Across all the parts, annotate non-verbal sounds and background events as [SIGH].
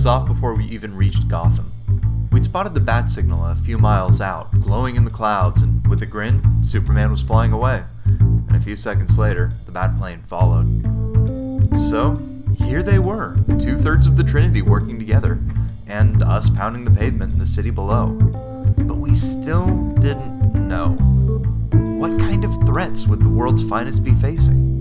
was off before we even reached Gotham. We'd spotted the bat signal a few miles out, glowing in the clouds, and with a grin, Superman was flying away. And a few seconds later, the bat plane followed. So, here they were, two thirds of the Trinity working together, and us pounding the pavement in the city below. But we still didn't know. What kind of threats would the world's finest be facing?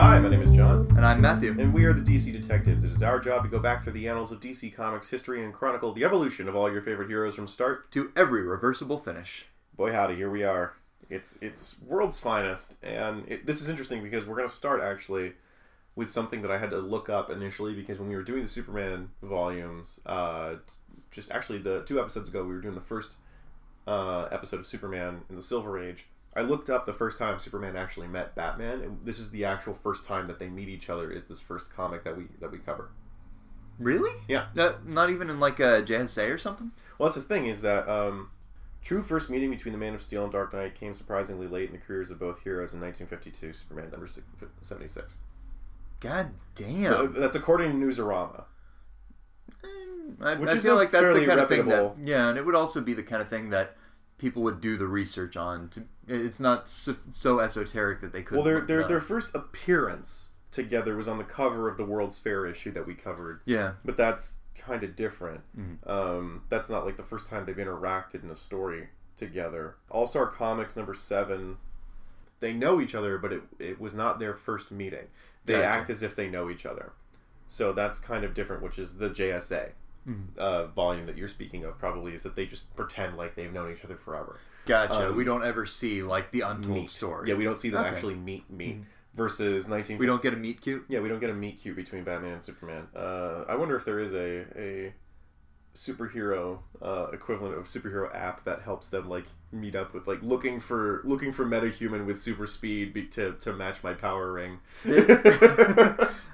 Hi, my name is John, And I'm Matthew. and we are the DC Detectives. It is our job to go back through the annals of DC Comics history and chronicle the evolution of all your favorite heroes from start. To every reversible finish. Boy, howdy, here we are. It's it's world's finest, and it, this is interesting because we're going to start actually with something that I had to look up initially because when we were doing the Superman volumes, uh, just actually the two episodes ago, we were doing the first uh, episode of Superman in the Silver Age. I looked up the first time Superman actually met Batman, and this is the actual first time that they meet each other. Is this first comic that we that we cover? Really? Yeah. No, not even in like a JSA or something? Well, that's the thing is that um, true first meeting between the Man of Steel and Dark Knight came surprisingly late in the careers of both heroes in 1952, Superman number 76. God Uh, damn. That's according to Newsarama. I, Which I is feel like that's the kind of thing that yeah, and it would also be the kind of thing that people would do the research on. To it's not so, so esoteric that they could. Well, their their, their first appearance together was on the cover of the World's Fair issue that we covered, yeah, but that's kind of different. Mhm. Um, that's not like the first time they've interacted in a story together. All Star Comics number seven, they know each other, but it it was not their first meeting. They Gotcha. act as if they know each other, so that's kind of different. Which is the JSA. Mhm. Uh, volume that you're speaking of probably is that they just pretend like they've known each other forever. gotcha. um, we don't ever see like the untold Meet. story. Yeah, we don't see them Okay. actually meet meet Mhm. versus 19. we don't get a meet cute. Yeah, we don't get a meet cute between Batman and Superman. Uh, I wonder if there is a a superhero uh, equivalent of superhero app that helps them like meet up with like looking for looking for metahuman with super speed be, to to match my power ring. [LAUGHS] [LAUGHS]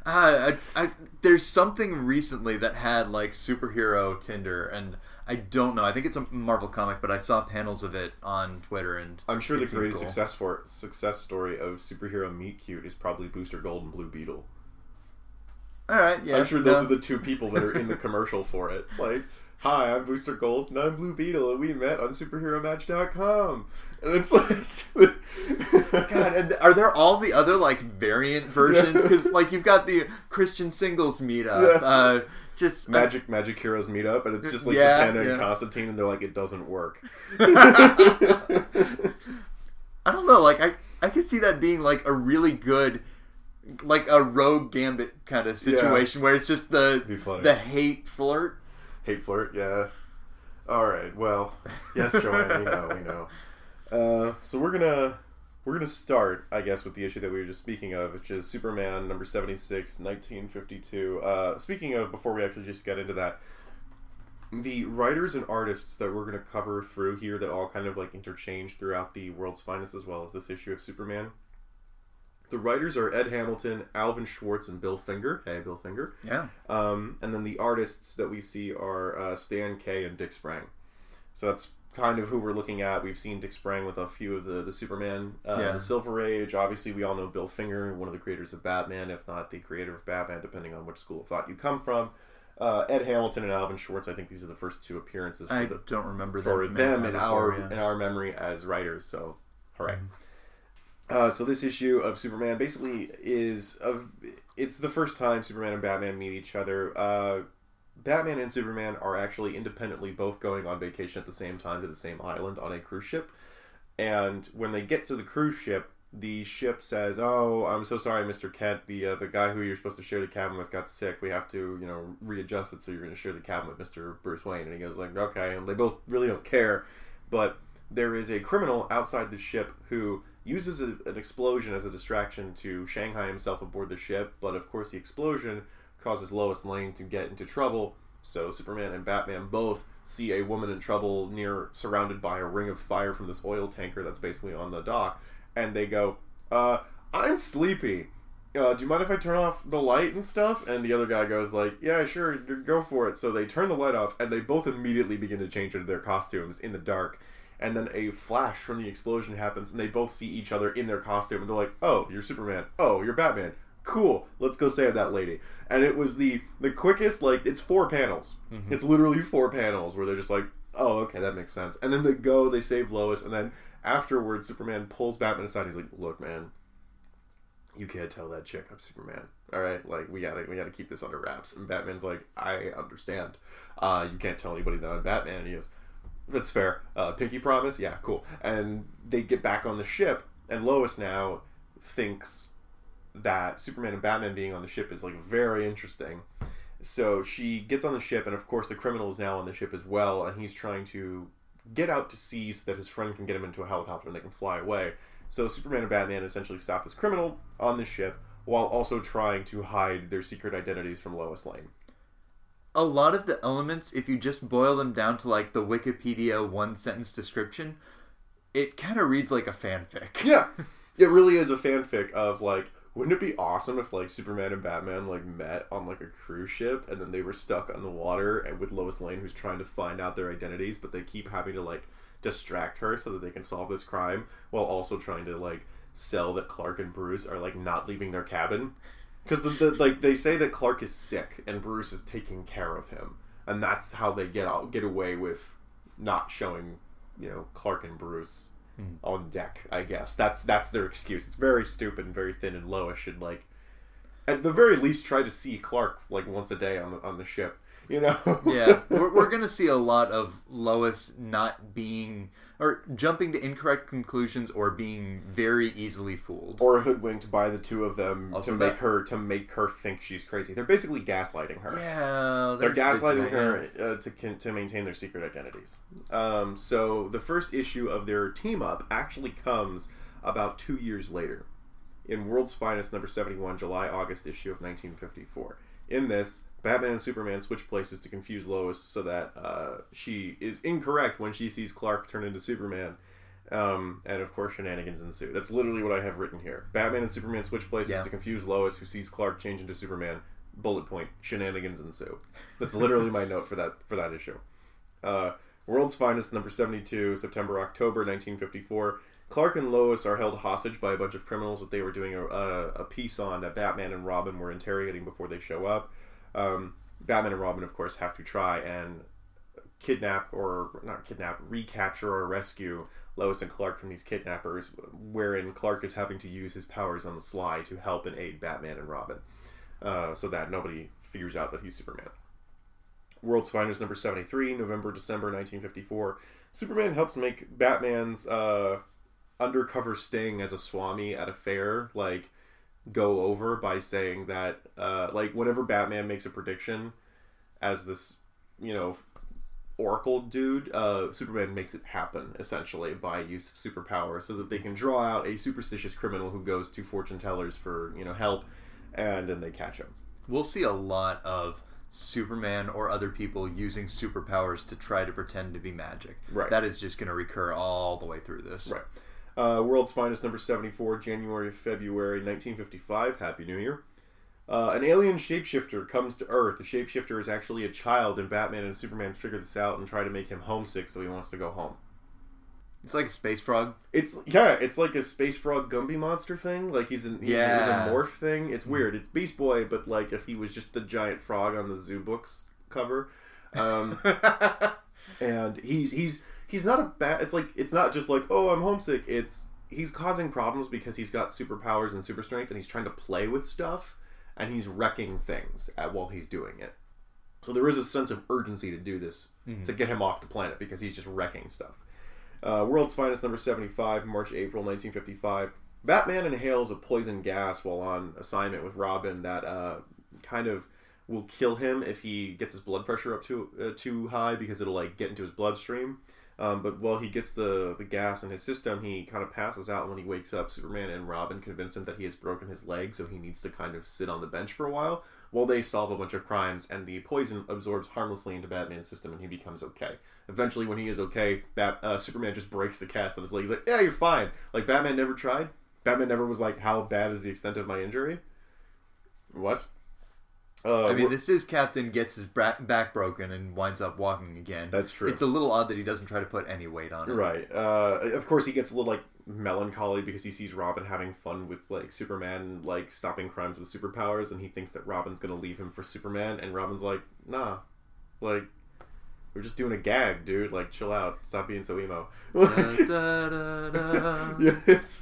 Uh, I, I, there's something recently that had like superhero Tinder, and I don't know. I think it's a Marvel comic, but I saw panels of it on Twitter, and I'm sure the greatest cool. success for success story of superhero meet cute is probably Booster Gold and Blue Beetle. All right, yeah, I'm sure those no. are the two people that are in the [LAUGHS] commercial for it. Like, hi, I'm Booster Gold and I'm Blue Beetle, and we met on SuperheroMatch.com. And it's like, God, and are there all the other like variant [LAUGHS] versions? Because like you've got the Christian singles meetup, Yeah. uh, just Magic Magic Heroes meet up, and it's just like Yeah, Zatanna yeah. and Constantine, and they're like, it doesn't work. [LAUGHS] I don't know. Like I, I could see that being like a really good, like a rogue gambit kind of situation where it's just the the hate flirt. Hate flirt, yeah. All right, well, yes, Joanne, we know, we know. Uh, so we're gonna we're gonna start, I guess, with the issue that we were just speaking of, which is Superman number 76, 1952. Uh, speaking of, before we actually just get into that, the writers and artists that we're gonna cover through here that all kind of like interchange throughout the world's finest as well as this issue of Superman. The writers are Ed Hamilton, Alvin Schwartz, and Bill Finger. Hey, Bill Finger. Yeah. Um, and then the artists that we see are uh, Stan Kaye and Dick Sprang. So that's kind of who we're looking at. We've seen Dick Sprang with a few of the, the Superman, uh, Yeah. the Silver Age. Obviously, we all know Bill Finger, one of the creators of Batman, if not the creator of Batman, depending on which school of thought you come from. Uh, Ed Hamilton and Alvin Schwartz. I think these are the first two appearances I the, don't remember for them, them in before, our yeah. Mm-hmm. in our memory as writers. So, hooray! Uh, so this issue of Superman basically is of it's the first time Superman and Batman meet each other. Batman and Superman are actually independently both going on vacation at the same time to the same island on a cruise ship. And when they get to the cruise ship, the ship says, "Oh, I'm so sorry, Mr. Kent. The uh, the guy who you're supposed to share the cabin with got sick. We have to, you know, readjust it. So you're going to share the cabin with Mr. Bruce Wayne." And he goes like, "Okay." And they both really don't care, but there is a criminal outside the ship who uses a, an explosion as a distraction to Shanghai himself aboard the ship. But of course, the explosion causes Lois Lane to get into trouble. So Superman and Batman both see a woman in trouble near, surrounded by a ring of fire from this oil tanker that's basically on the dock, and they go, uh, "I'm sleepy." Uh, do you mind if I turn off the light and stuff? And the other guy goes like, "Yeah, sure, go for it." So they turn the light off, and they both immediately begin to change into their costumes in the dark. And then a flash from the explosion happens, and they both see each other in their costume, and they're like, "Oh, you're Superman. Oh, you're Batman. Cool. Let's go save that lady. And it was the the quickest. Like it's four panels. It's literally four panels where they're just like, oh, okay, that makes sense. And then they go, they save Lois, and then afterwards, Superman pulls Batman aside. He's like, look, man, you can't tell that chick I'm Superman. All right, like we gotta we gotta keep this under wraps. And Batman's like, I understand. Uh, you can't tell anybody that I'm Batman. And he goes, that's fair. Uh, Pinky promise, yeah, cool. And they get back on the ship, and Lois now thinks that Superman and Batman being on the ship is like very interesting. So she gets on the ship, and of course the criminal is now on the ship as well, and he's trying to get out to sea so that his friend can get him into a helicopter and they can fly away. So Superman and Batman essentially stop this criminal on the ship while also trying to hide their secret identities from Lois Lane. a lot of the elements, if you just boil them down to like the Wikipedia one sentence description, it kind of reads like a fanfic. Yeah, [LAUGHS] it really is a fanfic of like, wouldn't it be awesome if like Superman and Batman like met on like a cruise ship and then they were stuck on the water and with Lois Lane who's trying to find out their identities, but they keep having to like distract her so that they can solve this crime while also trying to like sell that Clark and Bruce are like not leaving their cabin? Because the, the like they say that Clark is sick and Bruce is taking care of him and that's how they get out get away with not showing you know Clark and Bruce Mm. on deck. I guess that's that's their excuse. It's very stupid and very thin, and Lois should like, at the very least, try to see Clark like once a day on the on the ship. You know? yeah, [LAUGHS] we're, we're gonna see a lot of Lois not being or jumping to incorrect conclusions or being very easily fooled. or hoodwinked by the two of them Also to make that- her to make her think she's crazy. They're basically gaslighting her. Yeah, They're a gaslighting her uh, to to maintain their secret identities. Um, so the first issue of their team up actually comes about two years later, in World's Finest number seventy one, July August issue of nineteen fifty four. In this, Batman and Superman switch places to confuse Lois so that uh, she is incorrect when she sees Clark turn into Superman. Um, and of course, shenanigans ensue. That's literally what I have written here. Batman and Superman switch places Yeah. to confuse Lois, who sees Clark change into Superman. Bullet point: shenanigans ensue. That's literally my note for that for that issue. Uh, World's Finest, number seventy-two, September October, nineteen fifty-four. Clark and Lois are held hostage by a bunch of criminals that they were doing a, a, a piece on that Batman and Robin were interrogating before they show up. Um, Batman and Robin, of course, have to try and kidnap or not kidnap, recapture or rescue Lois and Clark from these kidnappers, wherein Clark is having to use his powers on the sly to help and aid Batman and Robin, uh, so that nobody figures out that he's Superman. World's Finest number 73, November, December 1954. Superman helps make Batman's uh, undercover sting as a Swami at a fair, like, go over by saying that, uh, like, whenever Batman makes a prediction as this, you know, oracle dude, uh, Superman makes it happen, essentially, by use of superpower so that they can draw out a superstitious criminal who goes to fortune tellers for, you know, help, and then they catch him. We'll see a lot of Superman or other people using superpowers to try to pretend to be magic. Right. That is just going to recur all the way through this. Right. Uh, World's Finest number 74, January, February 1955. Happy New Year. Uh, an alien shapeshifter comes to Earth. The shapeshifter is actually a child, and Batman and Superman figure this out and try to make him homesick so he wants to go home. It's like a space frog. It's yeah, it's like a space frog Gumby monster thing. Like he's an he's, Yeah. he's a morph thing. It's weird. It's Beast Boy, but like if he was just a giant frog on the Zoo Books cover. Um, [LAUGHS] and he's he's he's not a bad it's like it's not just like oh i'm homesick. It's he's causing problems because he's got superpowers and super strength and he's trying to play with stuff and he's wrecking things at, while he's doing it. So there is a sense of urgency to do this to get him off the planet because he's just wrecking stuff. Uh, world's finest number 75 march april 1955 batman inhales a poison gas while on assignment with robin that uh, kind of will kill him if he gets his blood pressure up too uh, too high because it'll like get into his bloodstream. Um, but while he gets the the gas in his system, he kind of passes out. When he wakes up, Superman and Robin convince him that he has broken his leg, so he needs to kind of sit on the bench for a while while they solve a bunch of crimes. And the poison absorbs harmlessly into Batman's system, and he becomes okay. Eventually, when he is okay, Bat- uh, Superman just breaks the cast on his leg. He's like, "Yeah, you're fine." Like Batman never tried. Batman never was like, "How bad is the extent of my injury?" What? Uh, I mean, this is Captain gets his bra- back broken and winds up walking again. That's true. It's a little odd that he doesn't try to put any weight on it. Right. Uh, of course, he gets a little like melancholy because he sees Robin having fun with like Superman, like stopping crimes with superpowers, and he thinks that Robin's gonna leave him for Superman, and Robin's like, nah, like we're just doing a gag, dude. Like, chill out. Stop being so emo. Da, da, da, [LAUGHS] da. yeah,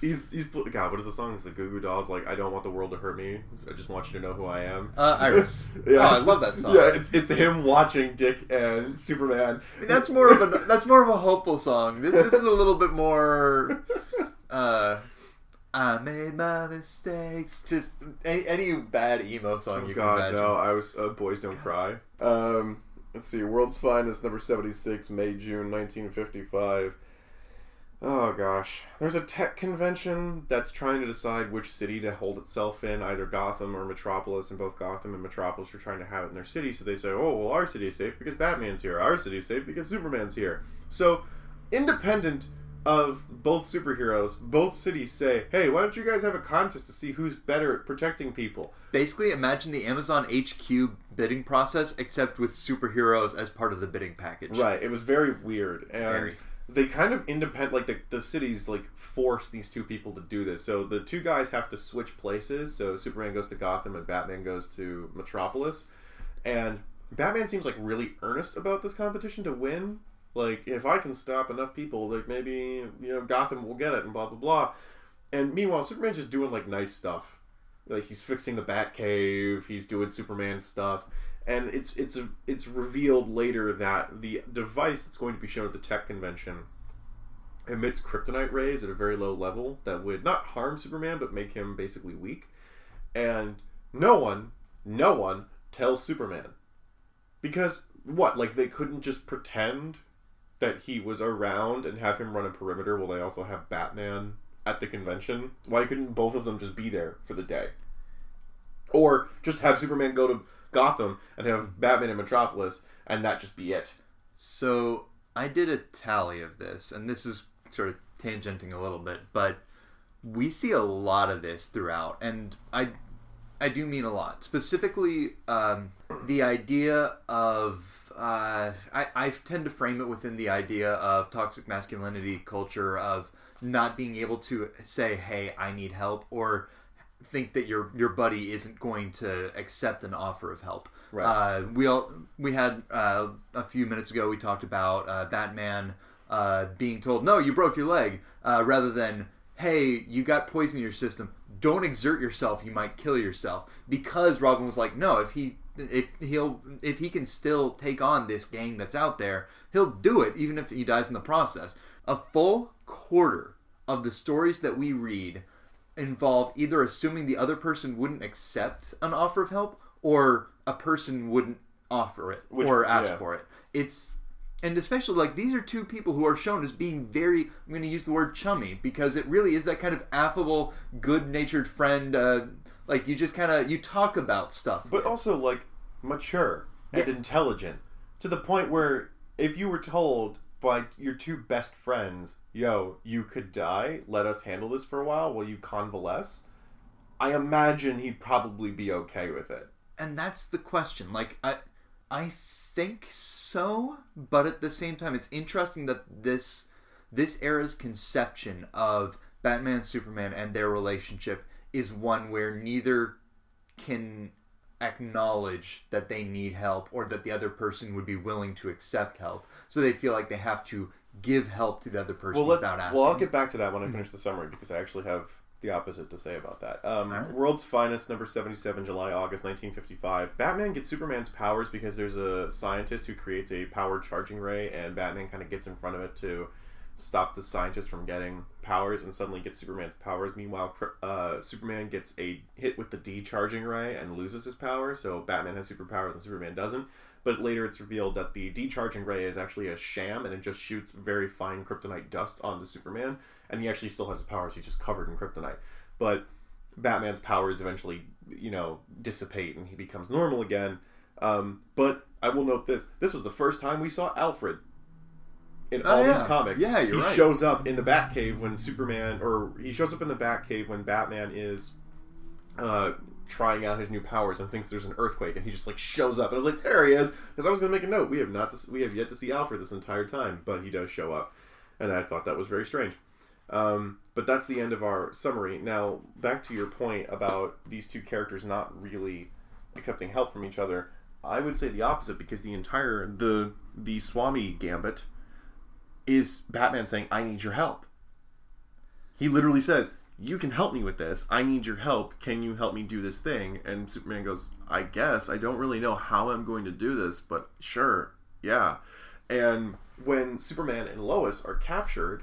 he's he's God. What is the song? It's the Goo Goo Dolls. Like, I don't want the world to hurt me. I just want you to know who I am. Uh, Iris. [LAUGHS] Yeah, oh, I love that song. Yeah, it's it's him watching Dick and Superman. That's more of a that's more of a hopeful song. This, this is a little bit more. Uh, I made my mistakes. Just any, any bad emo song Oh you God, can imagine. no! I was uh, Boys Don't Cry. Um, let's see, World's Finest, number seventy-six, May June, nineteen fifty-five. Oh gosh, there's a tech convention that's trying to decide which city to hold itself in, either Gotham or Metropolis, and both Gotham and Metropolis are trying to have it in their city. So they say, "Oh, well, our city is safe because Batman's here. Our city is safe because Superman's here." So, independent of both superheroes, both cities say, "Hey, why don't you guys have a contest to see who's better at protecting people?" Basically, imagine the Amazon HQ bidding process, except with superheroes as part of the bidding package. Right. It was very weird, and Very. they kind of independent. Like the the cities like force these two people to do this. So the two guys have to switch places. So Superman goes to Gotham and Batman goes to Metropolis, and Batman seems like really earnest about this competition to win. Like if I can stop enough people, like maybe you know Gotham will get it, and blah blah blah. And meanwhile, Superman's just doing like nice stuff. Like he's fixing the Batcave, he's doing Superman stuff, and it's it's a, it's revealed later that the device that's going to be shown at the tech convention emits kryptonite rays at a very low level that would not harm Superman but make him basically weak. And no one, no one tells Superman because what? Like they couldn't just pretend that he was around and have him run a perimeter while they also have Batman at the convention? Why couldn't both of them just be there for the day? Or just have Superman go to Gotham and have Batman in Metropolis and that just be it? So I did a tally of this, and this is sort of tangenting a little bit, but we see a lot of this throughout, and I, I do mean a lot. Specifically, um, the idea of uh, I, I tend to frame it within the idea of toxic masculinity culture of not being able to say, "Hey, I need help," or think that your your buddy isn't going to accept an offer of help. Right. Uh, we all we had uh, a few minutes ago. We talked about uh, Batman uh, being told, "No, you broke your leg," uh, rather than, "Hey, you got poison in your system. Don't exert yourself. You might kill yourself." Because Robin was like, "No, if he if he'll if he can still take on this gang that's out there, he'll do it, even if he dies in the process." A full quarter of the stories that we read involve either assuming the other person wouldn't accept an offer of help or a person wouldn't offer it Which- or ask yeah. for it. It's and especially like these are two people who are shown as being very I'm going to use the word chummy because it really is that kind of affable, good-natured friend uh, like you just kind of you talk about stuff. But with. also like mature and Yeah. intelligent to the point where if you were told by your two best friends, "Yo, you could die. Let us handle this for a while while you convalesce." I imagine he'd probably be okay with it. and that's the question like i i think so but at the same time it's interesting that this this era's conception of batman superman and their relationship is one where neither can acknowledge that they need help or that the other person would be willing to accept help so they feel like they have to give help to the other person Well, let's. without asking Well, I'll get back to that when I finish the summary because I actually have the opposite to say about that. Um, Alright. World's Finest, number seventy-seven, July, August, nineteen fifty-five. Batman gets Superman's powers because there's a scientist who creates a powered charging ray, and Batman kind of gets in front of it to stop the scientist from getting powers, and suddenly gets Superman's powers. Meanwhile, uh, Superman gets a hit with the D charging ray and loses his power, So Batman has superpowers and Superman doesn't. But later it's revealed that the decharging ray is actually a sham and it just shoots very fine kryptonite dust onto Superman. And he actually still has his powers, he's just covered in kryptonite. But Batman's powers eventually, you know, dissipate and he becomes normal again. Um, but I will note this this was the first time we saw Alfred in Oh, all yeah. these comics. Yeah, you're he right. shows up in the Batcave when Superman, or he shows up in the Batcave when Batman is uh, trying out his new powers and thinks there's an earthquake, and he just like shows up. And I was like, there he is, because I was to make a note. We have not, we have yet to see Alfred this entire time, but he does show up, and I thought that was very strange. Um, but that's the end of our summary. Now, back to your point about these two characters not really accepting help from each other. I would say the opposite because the entire the the Swami gambit is Batman saying, "I need your help." He literally says, "You can help me with this. I need your help. Can you help me do this thing?" And Superman goes, "I guess. I don't really know how I'm going to do this, but sure, yeah." And when Superman and Lois are captured,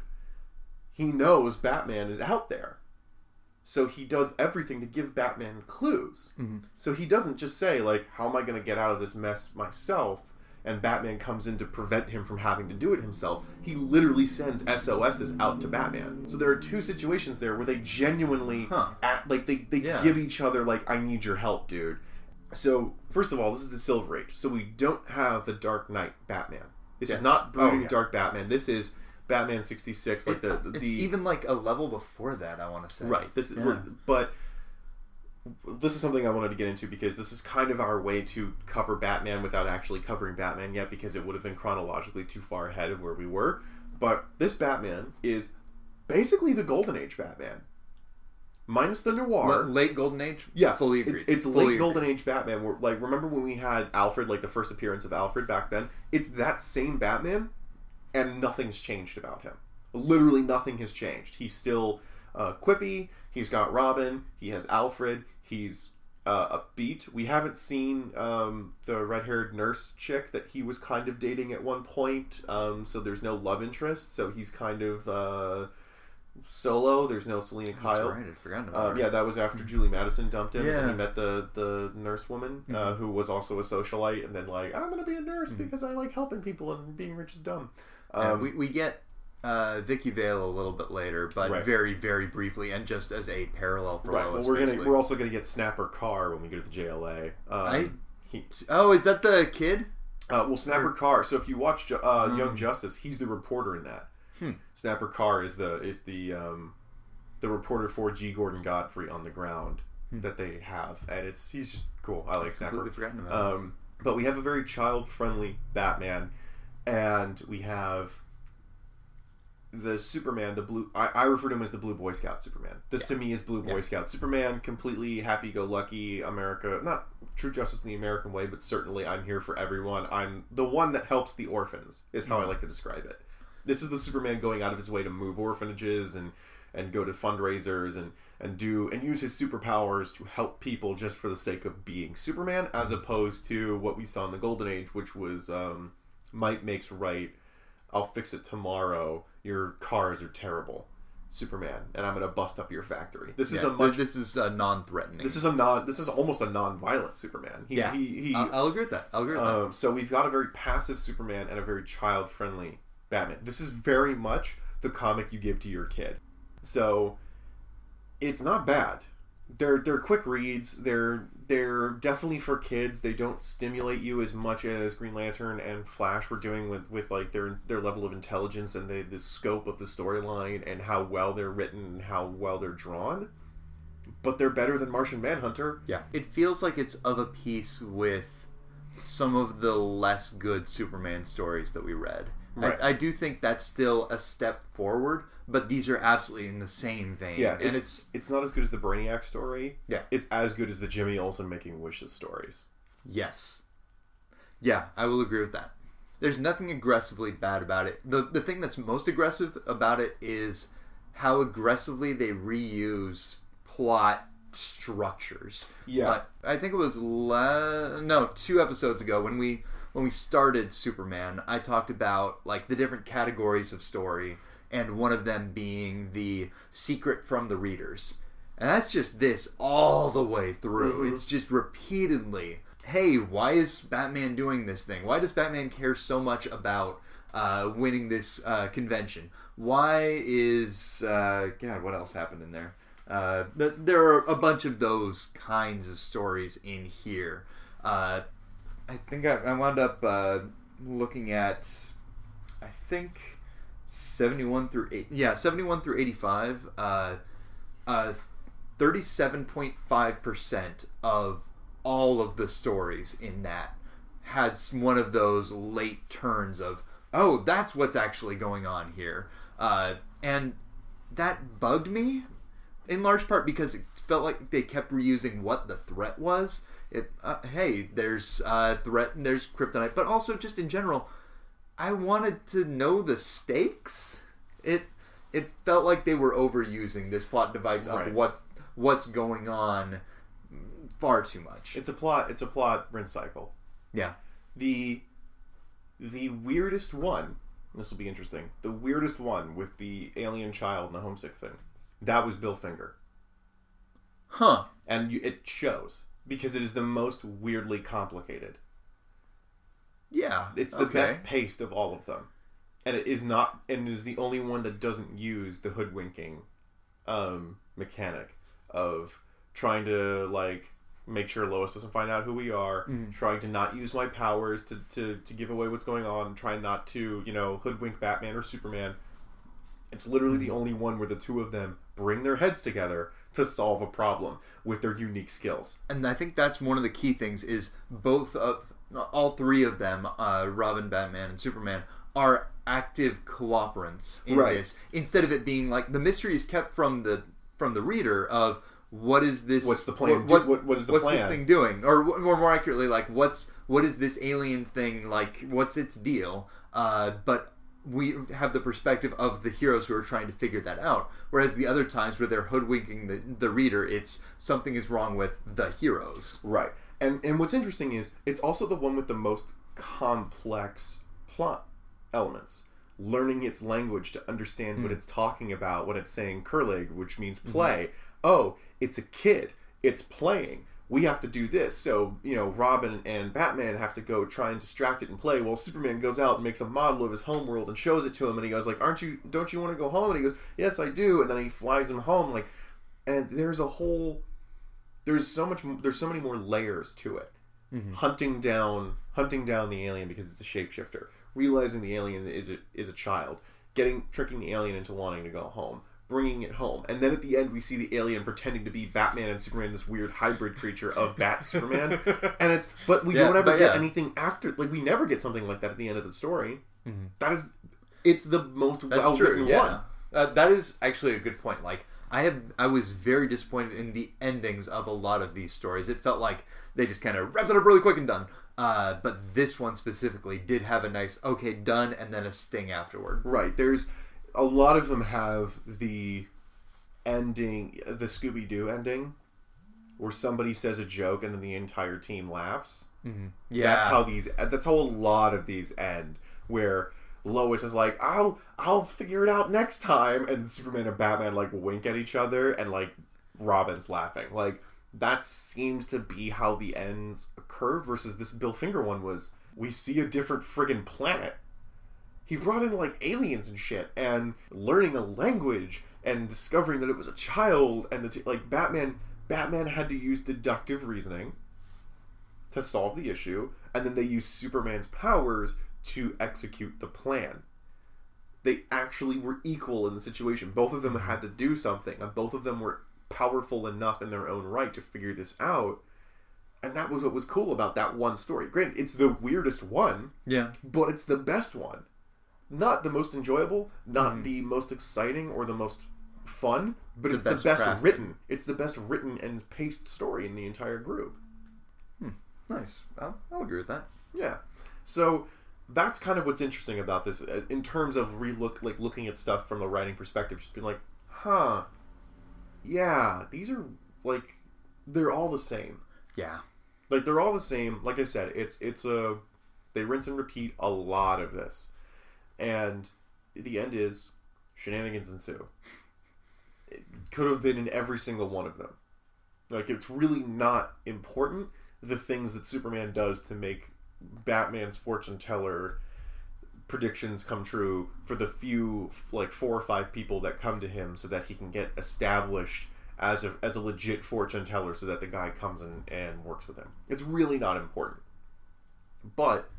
he knows Batman is out there. So he does everything to give Batman clues. Mm-hmm. So he doesn't just say like, "How am I going to get out of this mess myself?" And Batman comes in to prevent him from having to do it himself. He literally sends SOSs out to Batman. So there are two situations there where they genuinely Huh. act like they, they Yeah. give each other like, "I need your help, dude." So first of all, this is the Silver Age. So we don't have the Dark Knight Batman. This Yes. is not oh, brooding Oh, yeah. Dark Batman. This is Batman sixty six, like the, uh, the it's the even like a level before that. I want to say. Right. This is, but this is something I wanted to get into because this is kind of our way to cover Batman without actually covering Batman yet, because it would have been chronologically too far ahead of where we were. But this Batman is basically the Golden Age Batman, minus the noir. Late golden age. Yeah, fully agree. It's it's Fully late. Golden Age Batman. Where, like, remember when we had Alfred, like the first appearance of Alfred back then? It's that same Batman, and nothing's changed about him. Literally nothing has changed. He's still uh, quippy. He's got Robin. He has Alfred. He's uh, upbeat. We haven't seen um, the red-haired nurse chick that he was kind of dating at one point. Um, so there's no love interest. So he's kind of uh, solo. There's no Selina That's Kyle. right. I'd forgotten about Um, her. yeah, that was after Julie Madison dumped him, and Yeah. he met the the nurse woman uh, who was also a socialite, and then like I'm gonna be a nurse because I like helping people and being rich is dumb. Yeah, Um, we, we get uh, Vicki Vale a little bit later, but Right. very very briefly, and just as a parallel for right, Lois. well, we're gonna we're also gonna get Snapper Carr when we go to the JLA. Um, I- he, Oh, is that the kid? uh, well, Snapper Carr. So if you watch uh, Young Justice, he's the reporter in that. Hmm. Snapper Carr is the is the um, the reporter for G. Gordon Godfrey on the ground that they have, and it's he's just cool. I like Snapper. Completely forgotten about. Um, but we have a very child friendly Batman, and we have the Superman, the blue. I, I refer to him as the Blue Boy Scout Superman. This to me is Blue Boy Yeah. Scout Superman, completely happy go lucky America. Not true justice in the American way, but certainly I'm here for everyone. I'm the one that helps the orphans, is how I like to describe it. This is the Superman going out of his way to move orphanages and and go to fundraisers and and do and use his superpowers to help people just for the sake of being Superman, as opposed to what we saw in the Golden Age, which was um, might makes right. I'll fix it tomorrow. Your cars are terrible, Superman, and I'm gonna bust up your factory. This is a much. This is uh, non-threatening. This is a non. This is almost a non-violent Superman. He, yeah. He, he, I'll, I'll agree with that. I'll agree with that. um, so we've got a very passive Superman and a very child-friendly Batman. This is very much the comic you give to your kid. So it's not bad. They're they're quick reads. They're they're definitely for kids. They don't stimulate you as much as Green Lantern and Flash were doing with, with like their their level of intelligence and the the scope of the storyline and how well they're written and how well they're drawn. But they're better than Martian Manhunter. Yeah, it feels like it's of a piece with some of the less good Superman stories that we read. Right. I, I do think that's still a step forward, but these are absolutely in the same vein. Yeah, and it's, it's it's not as good as the Brainiac story. Yeah. it's as good as the Jimmy Olsen making wishes stories. yes, yeah, I will agree with that. There's nothing aggressively bad about it. the The thing that's most aggressive about it is how aggressively they reuse plot structures. Yeah. But I think it was la- no two episodes ago when we when we started Superman. I talked about like the different categories of story, and one of them being the secret from the readers, and that's just this all the way through. Mhm. It's just repeatedly. Hey, why is Batman doing this thing? Why does Batman care so much about uh, winning this uh, convention? Why is uh, God? What else happened in there? Uh, there are a bunch of those kinds of stories in here. Uh, I think I, I wound up uh, looking at, I think, seventy-one through eight. Yeah, seventy-one through eighty-five. Uh, uh, thirty-seven point five percent of all of the stories in that had one of those late turns of, oh, that's what's actually going on here. Uh, and that bugged me in large part because it felt like they kept reusing what the threat was. It uh, hey, there's uh, threat and there's kryptonite, but also just in general, I wanted to know the stakes. It it felt like they were overusing this plot device Right. of what's what's going on far too much. It's a plot. It's a plot rinse cycle. yeah. the the weirdest one this will be interesting the weirdest one with the alien child and the homesick thing that was bill finger Huh. and you, it shows because it is the most weirdly complicated Yeah. it's the okay. best paced of all of them and it is not and it is the only one that doesn't use the hoodwinking um mechanic of trying to like make sure Lois doesn't find out who we are, trying to not use my powers to, to, to give away what's going on, trying not to, you know, hoodwink Batman or Superman. It's literally the only one where the two of them bring their heads together to solve a problem with their unique skills. and I think that's one of the key things is both of all three of them, uh, Robin, Batman, and Superman, are active cooperants in Right. this. Instead of it being like the mystery is kept from the from the reader of what is this? What's the plan? What, What- what is the what's this thing doing? Or more more accurately, like what's what is this alien thing like? What's its deal? Uh, but we have the perspective of the heroes who are trying to figure that out. Whereas the other times where they're hoodwinking the, the reader, it's something is wrong with the heroes. Right. And and what's interesting is it's also the one with the most complex plot elements. Learning its language to understand what hmm. it's talking about when it's saying curlig, which means mm-hmm. play. Oh, it's a kid. It's playing. We have to do this. So, you know, Robin and Batman have to go try and distract it and play. While Superman goes out and makes a model of his homeworld and shows it to him and he goes like, Aren't you don't you want to go home? And he goes, Yes, I do. And then he flies him home like and there's a whole there's so much there's so many more layers to it mm-hmm. hunting down hunting down the alien because it's a shapeshifter realizing the alien is a, is a child getting tricking the alien into wanting to go home bringing it home and then at the end we see the alien pretending to be batman and superman this weird hybrid creature of bat [LAUGHS] superman and it's but we Yeah, don't ever get yeah. anything after like we never get something like that at the end of the story That is it's the most well written Yeah, one Uh, that is actually a good point. Like I have, I was very disappointed in the endings of a lot of these stories. It felt like they just kind of wrapped it up really quick and done. Uh, but this one specifically did have a nice okay done and then a sting afterward. Right. There's a lot of them have the ending, the Scooby Doo ending, where somebody says a joke and then the entire team laughs. Mm-hmm. Yeah, That's how these. That's how a lot of these end, where Lois is like, "I'll, I'll figure it out next time," and Superman and Batman like wink at each other, and like Robin's laughing. Like that seems to be how the ends occur. Versus this Bill Finger one was, we see a different friggin' planet he brought in like aliens and shit and learning a language and discovering that it was a child and the t- like batman batman had to use deductive reasoning to solve the issue and then they use superman's powers to execute the plan. They actually were equal in the situation. Both of them mm-hmm. had to do something and both of them were powerful enough in their own right to figure this out and that was what was cool about that one story. Granted it's the weirdest one yeah, but it's the best one. Not the most enjoyable, not the most exciting or the most fun, but The it's best the best written. It's the best written and paced story in the entire group. Hmm. nice. I'll, I'll agree with that. Yeah. So that's kind of what's interesting about this uh, in terms of relook like looking at stuff from a writing perspective just being like, "Huh. Yeah, these are like they're all the same." Yeah, like they're all the same like i said it's it's a they rinse and repeat a lot of this and the end is shenanigans ensue. It could have been in every single one of them. Like it's really not important the things that superman does to make batman's fortune teller predictions come true for the few like four or five people that come to him so that he can get established as a, as a legit fortune teller so that the guy comes in and works with him. It's really not important. But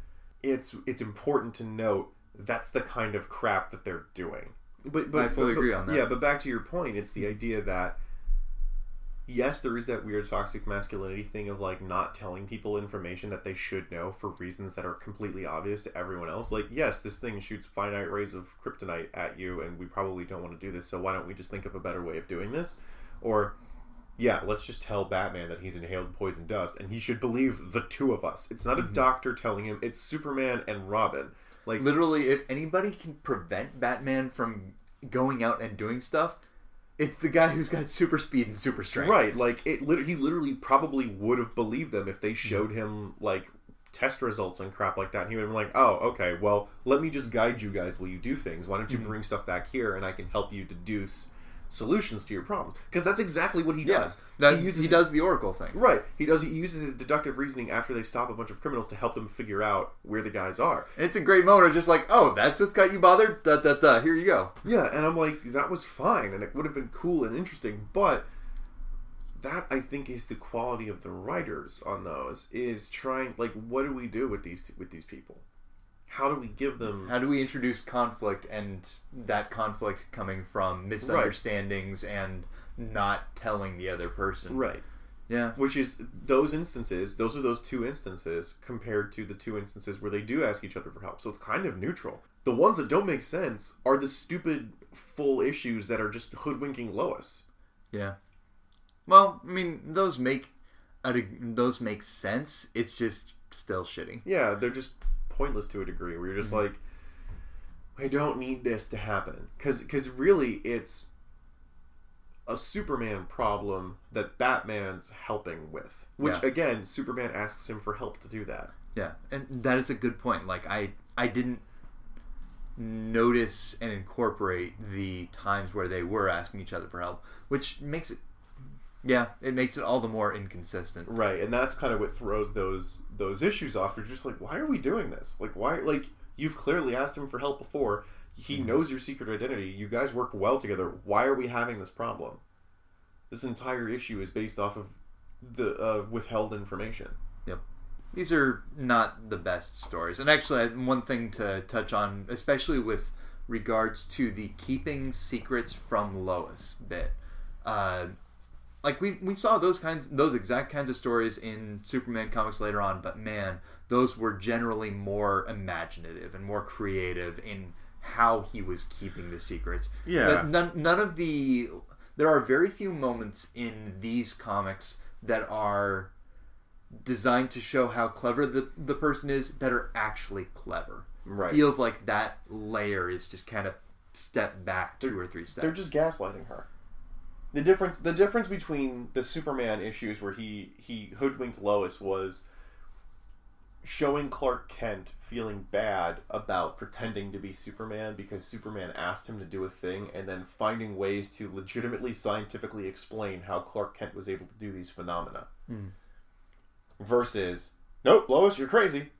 it's it's important to note that's the kind of crap that they're doing but but I fully but- agree on that. yeah but back to your point it's the idea that yes, there is that weird toxic masculinity thing of like not telling people information that they should know for reasons that are completely obvious to everyone else. Like, yes, this thing shoots finite rays of kryptonite at you, and we probably don't want to do this. So why don't we just think of a better way of doing this? Or yeah, let's just tell Batman that he's inhaled poison dust, and he should believe the two of us. It's not a mm-hmm. doctor telling him; it's Superman and Robin. Like Literally, if anybody can prevent Batman from going out and doing stuff, it's the guy who's got super speed and super strength. Right, like it. Lit- he literally probably would have believed them if they showed mm-hmm. him like test results and crap like that. And he would have been like, "Oh, okay. Well, let me just guide you guys while you do things. Why don't you mm-hmm. bring stuff back here, and I can help you deduce solutions to your problems?" Because that's exactly what he Yeah, does. that, he uses, he, does the Oracle thing. right. He does. He uses his deductive reasoning after they stop a bunch of criminals to help them figure out where the guys are. And it's a great moment of just like, oh, that's what's got you bothered? Da, da, da. Here you go. Yeah, and I'm like, that was fine, and it would have been cool and interesting, but that I think is the quality of the writers on those is trying like, what do we do with these with these people? How do we give them? How do we introduce conflict and that conflict coming from misunderstandings and not telling the other person? Right, Yeah. which is those instances. Those are those two instances compared to the two instances where they do ask each other for help. So it's kind of neutral. The ones that don't make sense are the stupid full issues that are just hoodwinking Lois. Yeah. Well, I mean, those make those make sense. It's just still shitty. Yeah, they're just pointless to a degree. Where you're just mm-hmm. like, I don't need this to happen, because really it's a Superman problem that Batman's helping with. Which Yeah. again, Superman asks him for help to do that. Yeah, and that is a good point. Like I I didn't notice and incorporate the times where they were asking each other for help, which makes it yeah, it makes it all the more inconsistent. Right, and that's kind of what throws those those issues off. You're just like, why are we doing this? Like, why? Like, you've clearly asked him for help before. He knows your secret identity. You guys work well together. Why are we having this problem? This entire issue is based off of the uh, withheld information. Yep. These are not the best stories. And actually, one thing to touch on, especially with regards to the keeping secrets from Lois bit. Uh, like we, we saw those kinds those exact kinds of stories in Superman comics later on, but man, those were generally more imaginative and more creative in how he was keeping the secrets. Yeah. None, none of the there are very few moments in these comics that are designed to show how clever the, the person is that are actually clever. Right. Feels like that layer is just kind of step back two or three steps. They're just gaslighting her. The difference the difference between the Superman issues where he he hoodwinked Lois was showing Clark Kent feeling bad about pretending to be Superman because Superman asked him to do a thing and then finding ways to legitimately scientifically explain how Clark Kent was able to do these phenomena. Hmm. Versus Nope, Lois, you're crazy.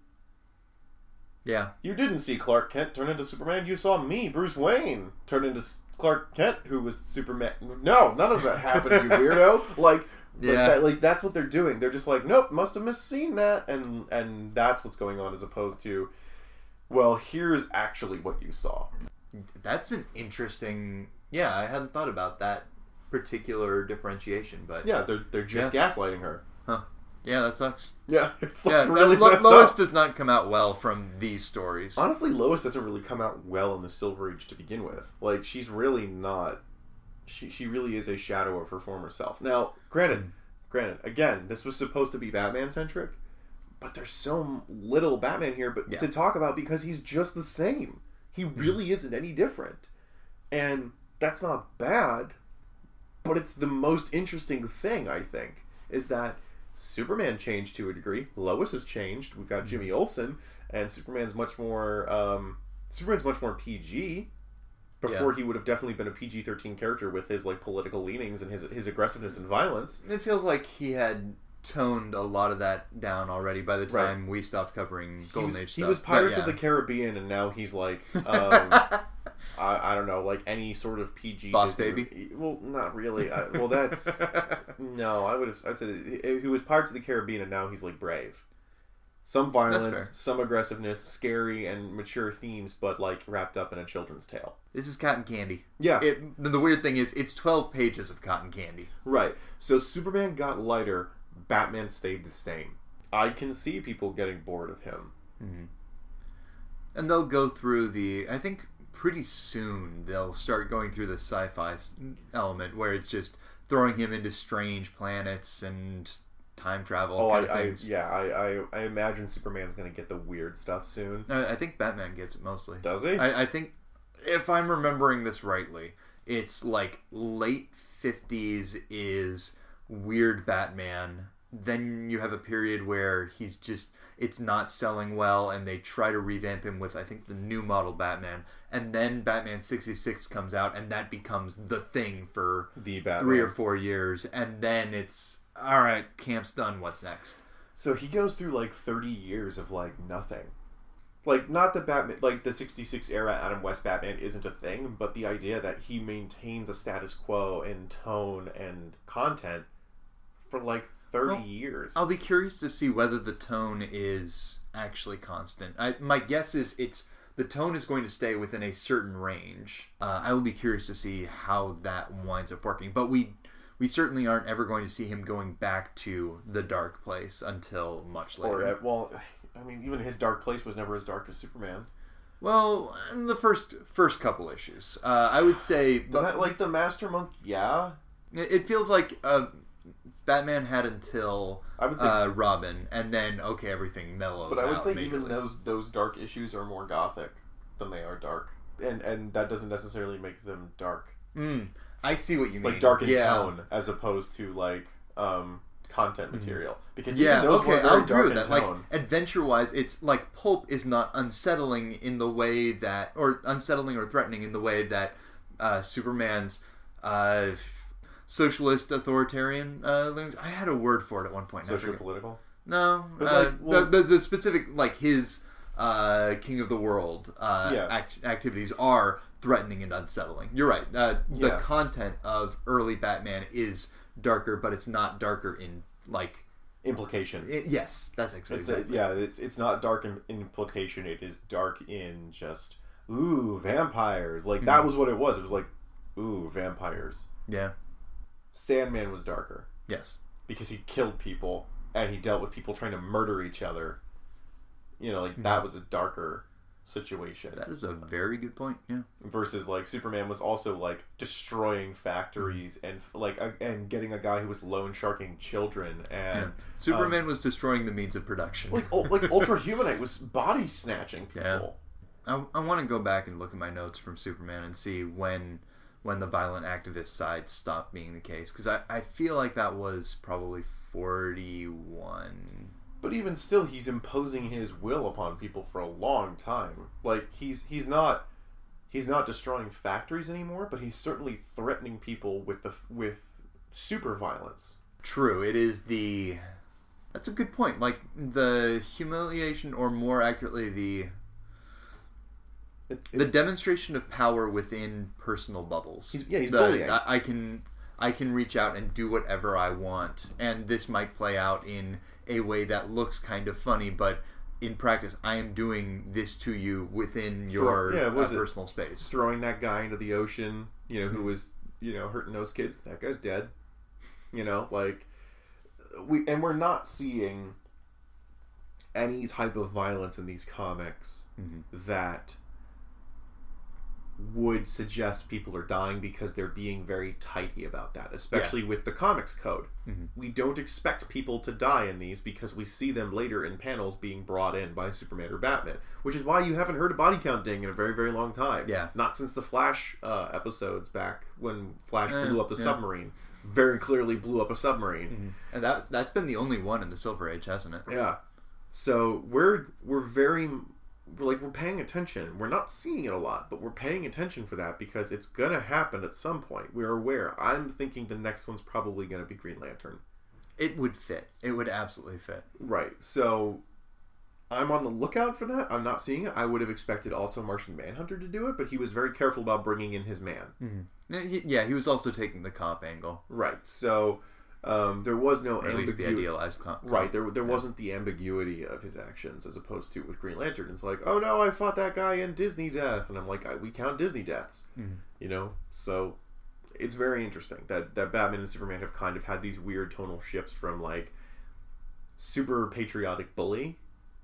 yeah. You didn't see Clark Kent turn into Superman. You saw me, Bruce Wayne, turn into Clark Kent, who was Superman. No, none of that happened, you weirdo. [LAUGHS] Like, Yeah. that, like that's what they're doing. They're just like, nope, must have misseen that, and and that's what's going on, as opposed to, well, here's actually what you saw. That's an interesting. Yeah, I hadn't thought about that particular differentiation, but Yeah, they're they're just gaslighting her. Yeah, that sucks. Yeah, [LAUGHS] it's Yeah, like really Lo- messed Lois up. does not come out well from these stories. Honestly, Lois doesn't really come out well in the Silver Age to begin with. Like, she's really not. She, she really is a shadow of her former self. Now, granted, hmm. granted, again, this was supposed to be Batman centric, but there's so little Batman here. But Yeah. to talk about because he's just the same. He hmm. really isn't any different, and that's not bad. But it's the most interesting thing I think is that Superman changed to a degree. Lois has changed. We've got Jimmy Olsen, and Superman's much more. Um, Superman's much more PG. Before he would have definitely been a PG thirteen character with his like political leanings and his his aggressiveness and violence. It feels like he had toned a lot of that down already by the Right. time we stopped covering He Golden was, Age he stuff. was Pirates But of the. Caribbean, and now he's like, [LAUGHS] um, I, I don't know, like any sort of PG Boss Disney- Baby? Well, not really. I, well, [LAUGHS] that's no. I would have. I said he was Pirates of the Caribbean, and now he's like Brave. Some violence, some aggressiveness, scary and mature themes, but like wrapped up in a children's tale. This is cotton candy. Yeah, It, the weird thing is, it's 12 pages of cotton candy. right. So Superman got lighter, Batman stayed the same. I can see people getting bored of him. Mm-hmm. And they'll go through the. I think pretty soon they'll start going through the sci fi element where it's just throwing him into strange planets and time travel Oh, I, I yeah, I, I, I imagine Superman's gonna get the weird stuff soon. I, I think Batman gets it mostly. Does he? I, I think, if I'm remembering this rightly, it's like late 50s is weird Batman. Then you have a period where he's just, it's not selling well, and they try to revamp him with, I think, the new model Batman. And then Batman 66 comes out, and that becomes the thing for the Batman. three or four years. And then it's, all right, camp's done. What's next? So he goes through like 30 years of like nothing. Like not the Batman like the 66 era Adam West Batman isn't a thing, but the idea that he maintains a status quo in tone and content for like 30 Well, years. I'll be curious to see whether the tone is actually constant. I, my guess is it's the tone is going to stay within a certain range. Uh, I will be curious to see how that winds up working. But we we certainly aren't ever going to see him going back to the dark place until much later. or uh, well, I mean even his dark place was never as dark as Superman's. well, in the first first couple issues, uh, I would say, The, but like the Master Monk, yeah. it it feels like uh, Batman had until I would say uh, Robin, and then okay, everything mellows. But I would say even those those dark issues are more gothic than they are dark, and and that doesn't necessarily make them dark. Mm, I see what you mean. like dark in yeah. tone as opposed to like um content material because Yeah, even those okay, I'll agree dark with that. Like adventure-wise, it's like pulp is not unsettling in the way that, or unsettling or threatening in the way that uh, Superman's uh, socialist authoritarian uh. I had a word for it at one point. social political. No, But, uh, like, well- the, the, specific like his uh, King of the World uh, Yeah. act- activities are threatening and unsettling. You're right. Uh, the Yeah. content of early Batman is darker, but it's not darker in like. Implication. i yes, that's It's exactly. a, yeah, it's it's not dark in implication. It is dark in just ooh vampires. Like that was what it was. It was like ooh vampires. yeah. Sandman was darker Yes. because he killed people and he dealt with people trying to murder each other. You know, like that hmm. was a darker situation. That is a very good point. Yeah. versus like Superman was also like destroying factories and like a, and getting a guy who was loan sharking children and Yeah. Superman um, was destroying the means of production. like like Ultra Humanite was body snatching Yeah. people. I, I want to go back and look at my notes from Superman and see when when the violent activist side stopped being the case because I, I feel like that was probably 41 But even still, he's imposing his will upon people for a long time. Like he's he's not he's not destroying factories anymore, but he's certainly threatening people with the with super violence. true it is the that's a good point like the humiliation or more accurately the It's, the demonstration of power within personal bubbles. He's- yeah, he's The- bullying. I, I can I can reach out and do whatever I want, and this might play out in a way that looks kind of funny, but in practice, I am doing this to you within your yeah, uh, what was it? personal space. throwing that guy into the ocean, you know, who was, you know, hurting those kids. That guy's dead. You know, like we and we're not seeing any type of violence in these comics that would suggest people are dying because they're being very tighty about that, especially with the comics code. We don't expect people to die in these because we see them later in panels being brought in by Superman or Batman, which is why you haven't heard a body count ding in a very, very long time. Yeah. Not since the Flash uh, episodes back when Flash Eh, blew up a yeah. submarine. Very clearly blew up a submarine. And that that's been the only one in the Silver Age, hasn't it? Yeah. So we're we're very we're like we're paying attention. We're not seeing it a lot, but we're paying attention for that because it's gonna happen at some point. We're aware. I'm thinking the next one's probably gonna be Green Lantern. It would fit. It would absolutely fit. Right. So I'm on the lookout for that. I'm not seeing it. I would have expected also Martian Manhunter to do it, but he was very careful about bringing in his man. Mm-hmm. He- Yeah, he was also taking the cop angle. Right. So Um, there was no or at least the ambiguity. idealized. Com- Right, there there wasn't the ambiguity of his actions as opposed to with Green Lantern. It's like, oh no, I fought that guy in Disney death, and I'm like, I, we count Disney deaths, Mhm. you know. So it's very interesting that that Batman and Superman have kind of had these weird tonal shifts from like super patriotic bully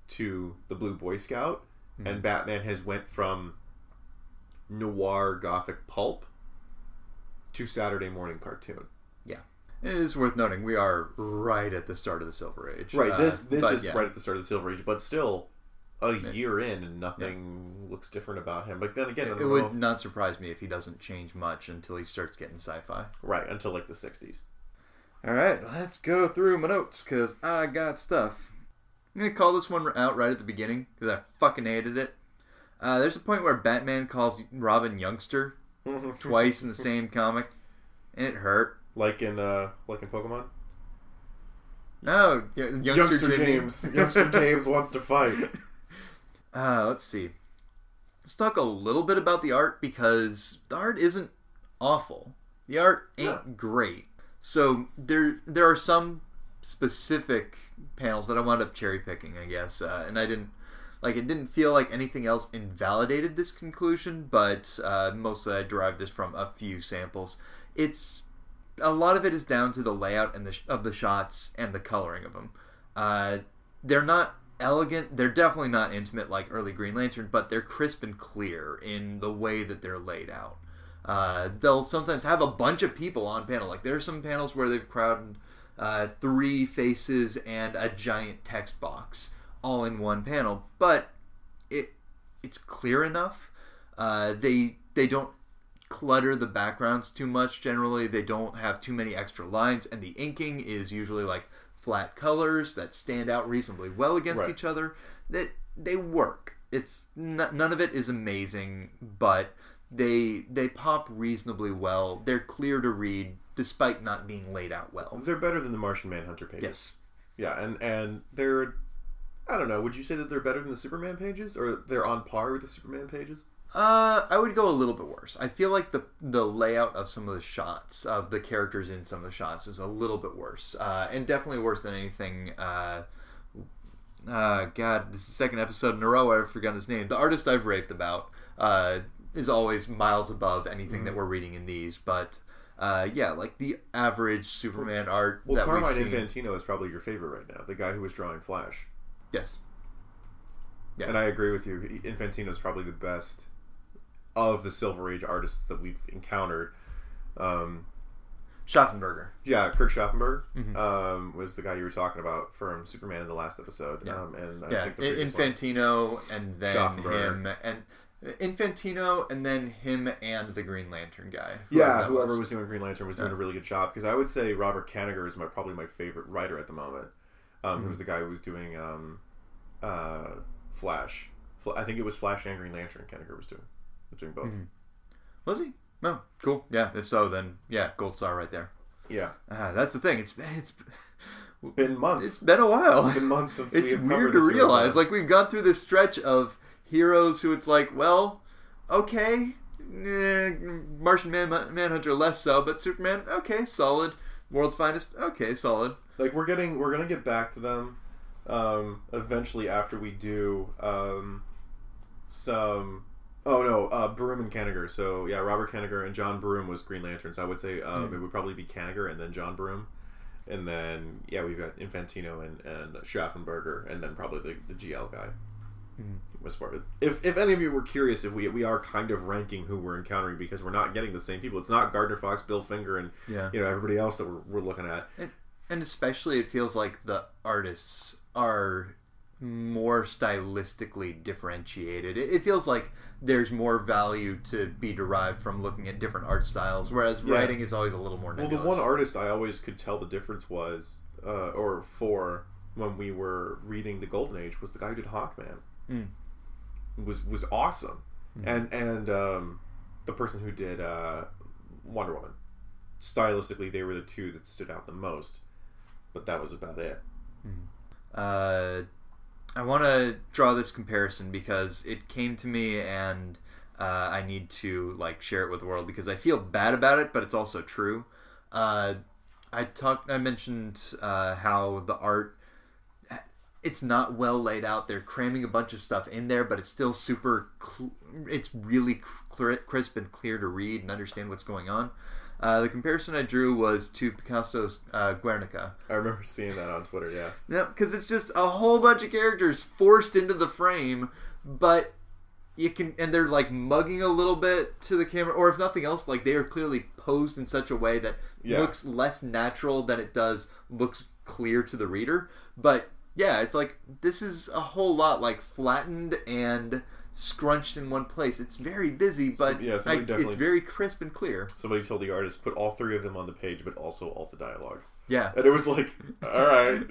to the Blue Boy Scout, and Batman has went from noir gothic pulp to Saturday morning cartoon. It is worth noting we are right at the start of the Silver Age. Right. Uh, This this but is yeah. right at the start of the Silver Age, but still a year in and nothing looks different about him. But then again, It, it would if- not surprise me if he doesn't change much until he starts getting sci-fi. right until like the '60s. All right, let's go through my notes because I got stuff. I'm gonna call this one out right at the beginning because I fucking hated it. Uh, there's a point where Batman calls Robin youngster [LAUGHS] twice in the same comic, and it hurt. Like in uh like in Pokemon. No, y- youngster, Youngster James, youngster [LAUGHS] James wants to fight. [LAUGHS] Uh, let's see. Let's talk a little bit about the art because the art isn't awful. The art ain't No. great. So there there are some specific panels that I wound up cherry picking, I guess, uh, and I didn't like it. Didn't feel like anything else invalidated this conclusion, but uh, mostly I derived this from a few samples. It's a lot of it is down to the layout and the sh- of the shots and the coloring of them. Uh, they're not elegant. They're definitely not intimate like early Green Lantern, but they're crisp and clear in the way that they're laid out. Uh, they'll sometimes have a bunch of people on panel. Like there are some panels where they've crowded uh, three faces and a giant text box all in one panel, but it it's clear enough. Uh, they they don't clutter the backgrounds too much. Generally, they don't have too many extra lines, and the inking is usually like flat colors that stand out reasonably well against Right. each other. That they work. It's n- none of it is amazing, but they they pop reasonably well. They're clear to read despite not being laid out well. They're better than the Martian Manhunter pages. Yes. Yeah, and and they're I don't know. Would you say that they're better than the Superman pages, or they're on par with the Superman pages? Uh, I would go a little bit worse. I feel like the the layout of some of the shots of the characters in some of the shots is a little bit worse, uh, and definitely worse than anything. Uh, uh, God, this is the second episode in a row I've forgotten his name. The artist I've raved about uh, is always miles above anything that we're reading in these, but. Uh, yeah, like the average Superman art Well, Carmine. Infantino is probably your favorite right now. The guy who was drawing Flash. Yes, Yeah. And I agree with you. Infantino is probably the best of the Silver Age artists that we've encountered. Um, Schaffenberger. yeah, Kurt Schaffenberg Mhm. um, was the guy you were talking about from Superman in the last episode. Yeah. Um, and I yeah, think the previous one- Infantino and then him and Infantino and then him and the Green Lantern guy. Yeah, whoever was. doing Green Lantern was doing Yeah. a really good job because I would say Robert Kanigher is my probably my favorite writer at the moment. Um, Mm-hmm. Who's the guy who was doing um, uh, Flash? I think it was Flash and Green Lantern. Kanigher was doing doing both. Mhm. Was he? No, cool. Yeah, if so, then yeah, gold star right there. Yeah, Ah, that's the thing. It's it's it's been months. it's been a while. It's been months since it's we have weird to realize. Like we've gone through this stretch of heroes who it's like, well, okay, eh, Martian Man Manhunter less so, but Superman, okay, solid. World's Finest, okay, solid. like we're getting we're gonna get back to them um, eventually after we do um, some oh no uh, Broome and Kanigher so yeah Robert Kanigher and John Broome was Green Lanterns I would say um, Hmm. it would probably be Kanigher and then John Broome and then yeah we've got Infantino and and Schaffenberger and then probably the, the GL guy Mhm. as far if if any of you were curious if we we are kind of ranking who we're encountering because we're not getting the same people it's not Gardner Fox Bill Finger and Yeah. you know everybody else that we're, we're looking at And especially, it feels like the artists are more stylistically differentiated. It, it feels like there's more value to be derived from looking at different art styles, whereas Yeah. writing is always a little more Well, the one artist I always could tell the difference was, uh, or for when we were reading the Golden Age, was the guy who did Hawkman. Mm. Was was awesome, Mhm. and and um, the person who did uh, Wonder Woman, stylistically, they were the two that stood out the most. But that was about it. uh, I want to draw this comparison because it came to me and uh, I need to like share it with the world because I feel bad about it, but it's also true. Uh, I talked. I mentioned uh, how the art. It's not well laid out. They're cramming a bunch of stuff in there, but it's still super. Cl- it's really cl- crisp and clear to read and understand what's going on. Uh, the comparison I drew was to Picasso's uh, Guernica. I remember seeing that on Twitter. Yeah. Yeah, because it's just a whole bunch of characters forced into the frame, but you can, and they're like mugging a little bit to the camera, or if nothing else, like they are clearly posed in such a way that Yeah. looks less natural than it does looks clear to the reader. But yeah, it's like this is a whole lot like flattened and scrunched in one place. It's very busy, but yeah, I, it's very crisp and clear. Somebody told the artist put all three of them on the page, but also all the dialogue. Yeah. And it was like, all right.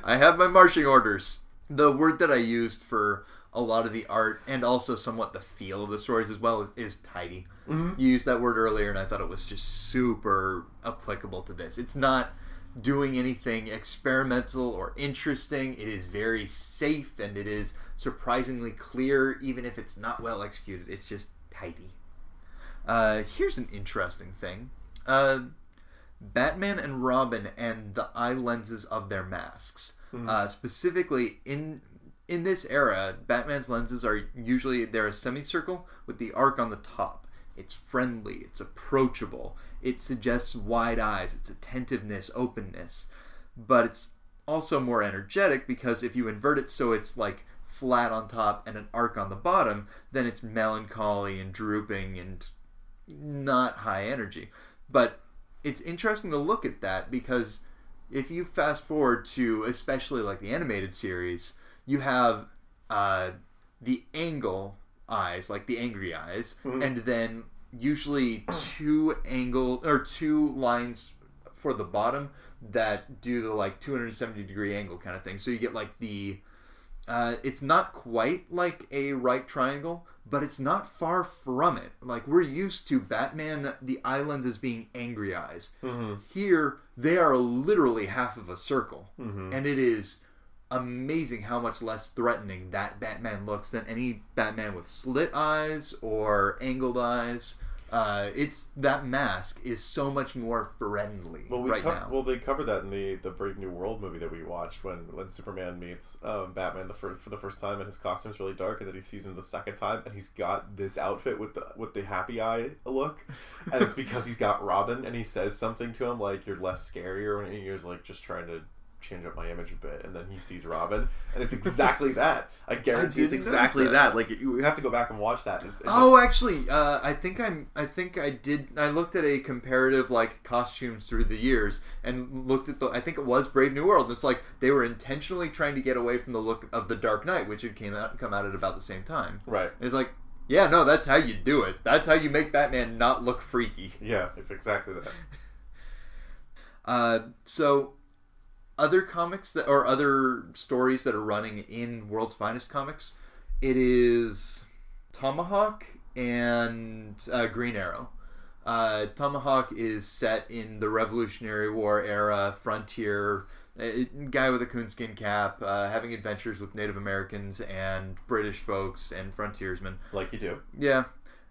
[LAUGHS] I have my marching orders. The word that I used for a lot of the art and also somewhat the feel of the stories as well is, is tidy. Mm-hmm. You used that word earlier, and I thought it was just super applicable to this. It's not doing anything experimental or interesting. It is very safe and it is surprisingly clear, even if it's not well executed. It's just tidy. Uh, here's an interesting thing. Uh, Batman and Robin and the eye lenses of their masks. Uh, specifically in in this era, Batman's lenses are usually they're a semicircle with the arc on the top. It's friendly, it's approachable, it suggests wide eyes, it's attentiveness, openness, but it's also more energetic because if you invert it so it's like flat on top and an arc on the bottom, then it's melancholy and drooping and not high energy. But it's interesting to look at that because if you fast forward to especially like the animated series, you have uh, the angle eyes, like the angry eyes, and then usually two angle or two lines for the bottom that do the like 270 degree angle kind of thing. So you get like the uh, it's not quite like a right triangle, but it's not far from it. Like we're used to Batman, the eye lenses being angry eyes. Here, they are literally half of a circle, and it is amazing how much less threatening that Batman looks than any Batman with slit eyes or angled eyes. Uh, it's that mask is so much more friendly Well, we right co- now. well they covered that in the the Brave New World movie that we watched when when Superman meets um, Batman the first for the first time and his costume's really dark and then he sees him the second time and he's got this outfit with the with the happy eye look and it's [LAUGHS] because he's got Robin and he says something to him like you're less scary or and he was like just trying to change up my image a bit and then he sees Robin and it's exactly [LAUGHS] that I guarantee it's exactly that. that. like you have to go back and watch that it's, it's Oh, actually, uh, I think I'm. I think I did. I looked at a comparative like costumes through the years and looked at the. I think it was Brave New World. And It's like they were intentionally trying to get away from the look of the Dark Knight, which had came out come out at about the same time. right It's like, yeah, no, that's how you do it. That's how you make Batman not look freaky. yeah it's exactly that [LAUGHS] Uh, so other comics that or other stories that are running in World's Finest Comics, it is Tomahawk and uh, Green Arrow. Uh, Tomahawk is set in the Revolutionary War era, frontier guy with a coonskin cap, uh, having adventures with Native Americans and British folks and frontiersmen. like you do Yeah.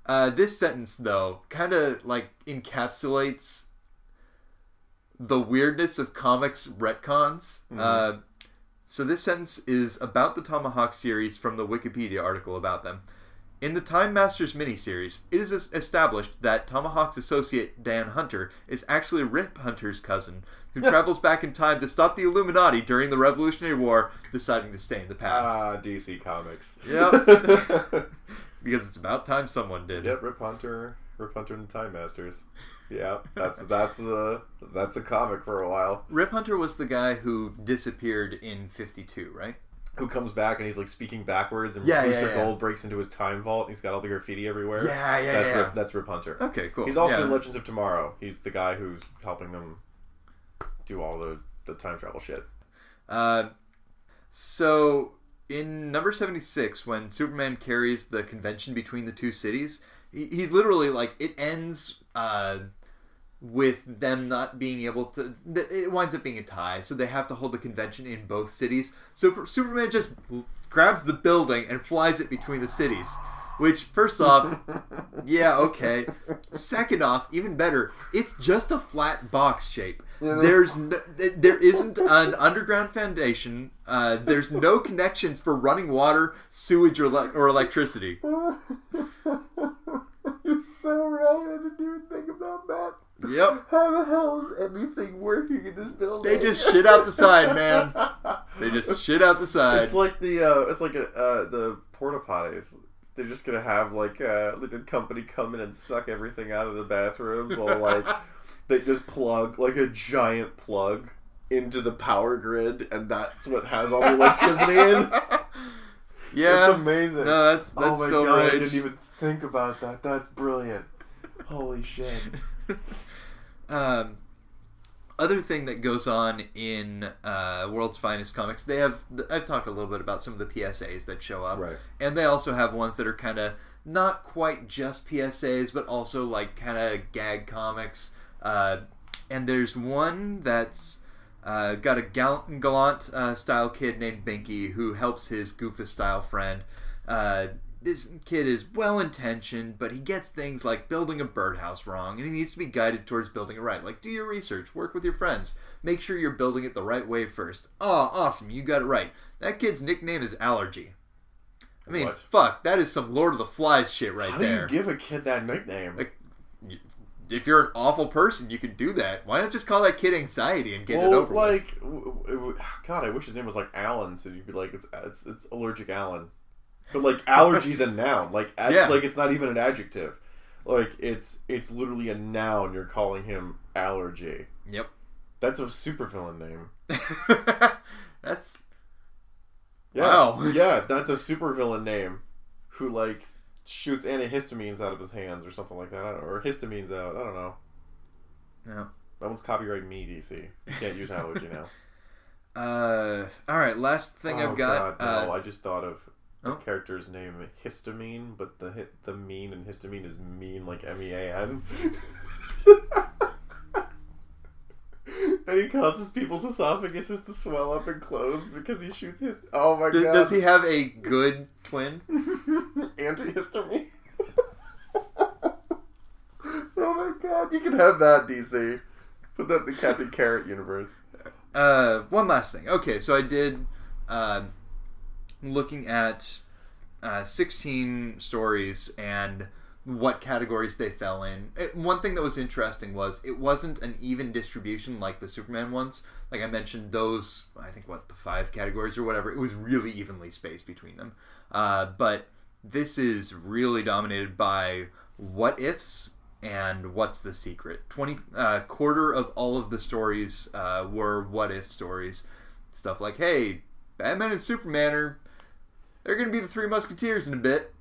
Uh, this sentence, though, kind of like encapsulates the weirdness of comics retcons. Uh, so this sentence is about the Tomahawk series from the Wikipedia article about them. In the Time Masters miniseries, it is established that Tomahawk's associate Dan Hunter is actually Rip Hunter's cousin, who [LAUGHS] travels back in time to stop the Illuminati during the Revolutionary War, deciding to stay in the past. Ah, DC Comics. Yep. [LAUGHS] because it's about time someone did. yep, Rip Hunter, Rip Hunter and the Time Masters. Yeah, that's that's a that's a comic for a while. Rip Hunter was the guy who disappeared in 52, right? Who comes back and he's like speaking backwards, and Yeah, Booster yeah, yeah. Gold breaks into his time vault. and He's got all the graffiti everywhere. Yeah, yeah, that's yeah. Rip, that's Rip Hunter. Okay, cool. He's also Yeah. in Legends of Tomorrow. He's the guy who's helping them do all the the time travel shit. Uh, so in number 76, when Superman carries the convention between the two cities, he's literally like, it ends uh, with them not being able to. It winds up being a tie, so they have to hold the convention in both cities. So Superman just grabs the building and flies it between the cities. Which, first off, [LAUGHS] yeah, okay. Second off, even better, it's just a flat box shape. There's no, there isn't an underground foundation. Uh, there's no connections for running water, sewage, or, le- or electricity. [LAUGHS] You're so right. I didn't even think about that. Yep. How the hell is anything working in this building? They just shit out the side, man. [LAUGHS] They just shit out the side. It's like the uh, it's like a, uh, the porta potties. They're just gonna have like uh, like a company come in and suck everything out of the bathrooms or like [LAUGHS] they just plug like a giant plug into the power grid, and that's what has all the electricity in. [LAUGHS] yeah. It's amazing. No, that's that's oh my so god, I didn't even think about that. That's brilliant. Holy shit. [LAUGHS] um, other thing that goes on in uh, World's Finest Comics, they have. I've talked a little bit about some of the PSAs that show up, Right. and they also have ones that are kind of not quite just PSAs, but also like kind of gag comics. Uh, and there's one that's uh, got a gallant, gallant uh, style kid named Binky who helps his Goofus style friend. This kid is well intentioned, but he gets things like building a birdhouse wrong, and he needs to be guided towards building it right. Like, do your research, work with your friends, make sure you're building it the right way first. Oh, awesome, you got it right. That kid's nickname is Allergy. I mean, What? fuck, that is some Lord of the Flies shit right How there. do you give a kid that nickname? Like, if you're an awful person, you can do that. Why not just call that kid anxiety and get it well, over with? like, w- w- God, I wish his name was like Alan, so you'd be like, it's it's, it's allergic Alan, but like allergies a noun, like ad- Yeah. like it's not even an adjective, like it's it's literally a noun. You're calling him allergy. Yep. That's a supervillain name. [LAUGHS] That's Yeah, Wow. [LAUGHS] yeah, that's a supervillain name, who like shoots antihistamines out of his hands or something like that, I don't, or histamines out. I don't know. no. That one's copyright me, DC. You can't use allergy now. [LAUGHS] Uh, all right. Last thing oh, I've got. Oh, God, no, uh, I just thought of Oh. character's name histamine, but the hit the mean and histamine is mean like M E A N. [LAUGHS] And he causes people's esophaguses to swell up and close because he shoots his. Oh my does, god! does he have a good twin? [LAUGHS] antihistamine? [LAUGHS] oh my god! You can have that, DC. Put that in the Captain Carrot universe. Uh, one last thing. Okay, so I did uh, looking at uh, 16 stories and what categories they fell in. It, one thing that was interesting was it wasn't an even distribution like the Superman ones. Like I mentioned, those I think what the five categories or whatever. It was really evenly spaced between them. Uh, but this is really dominated by what ifs and what's the secret. Twenty uh, quarter of all of the stories uh, were what if stories. Stuff like, hey, Batman and Superman are they're gonna be the three musketeers in a bit.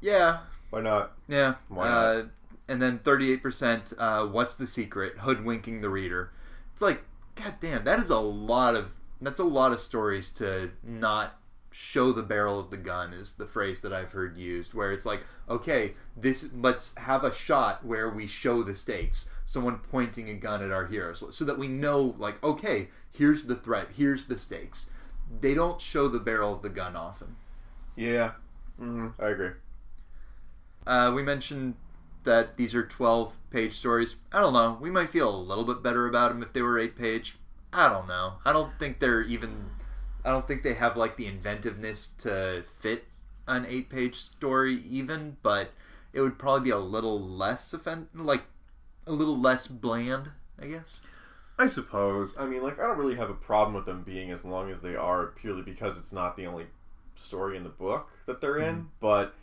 Yeah, Why not? yeah. Why uh, not? and then 38%, uh, what's the secret? Hoodwinking the reader. It's like, god damn, that is a lot of that's a lot of stories to not show the barrel of the gun is the phrase that I've heard used where it's like, okay, this let's have a shot where we show the stakes, someone pointing a gun at our heroes so that we know like, okay, here's the threat, here's the stakes. They don't show the barrel of the gun often. Yeah. hmm I agree. Uh, we mentioned that these are 12 page stories. I don't know. We might feel a little bit better about them if they were 8 page. I don't know. I don't think they're even. I don't think they have like the inventiveness to fit an 8 page story, even, but it would probably be a little less offend like a little less bland, I guess. I suppose. I mean, like, I don't really have a problem with them being as long as they are, purely because it's not the only story in the book that they're in. But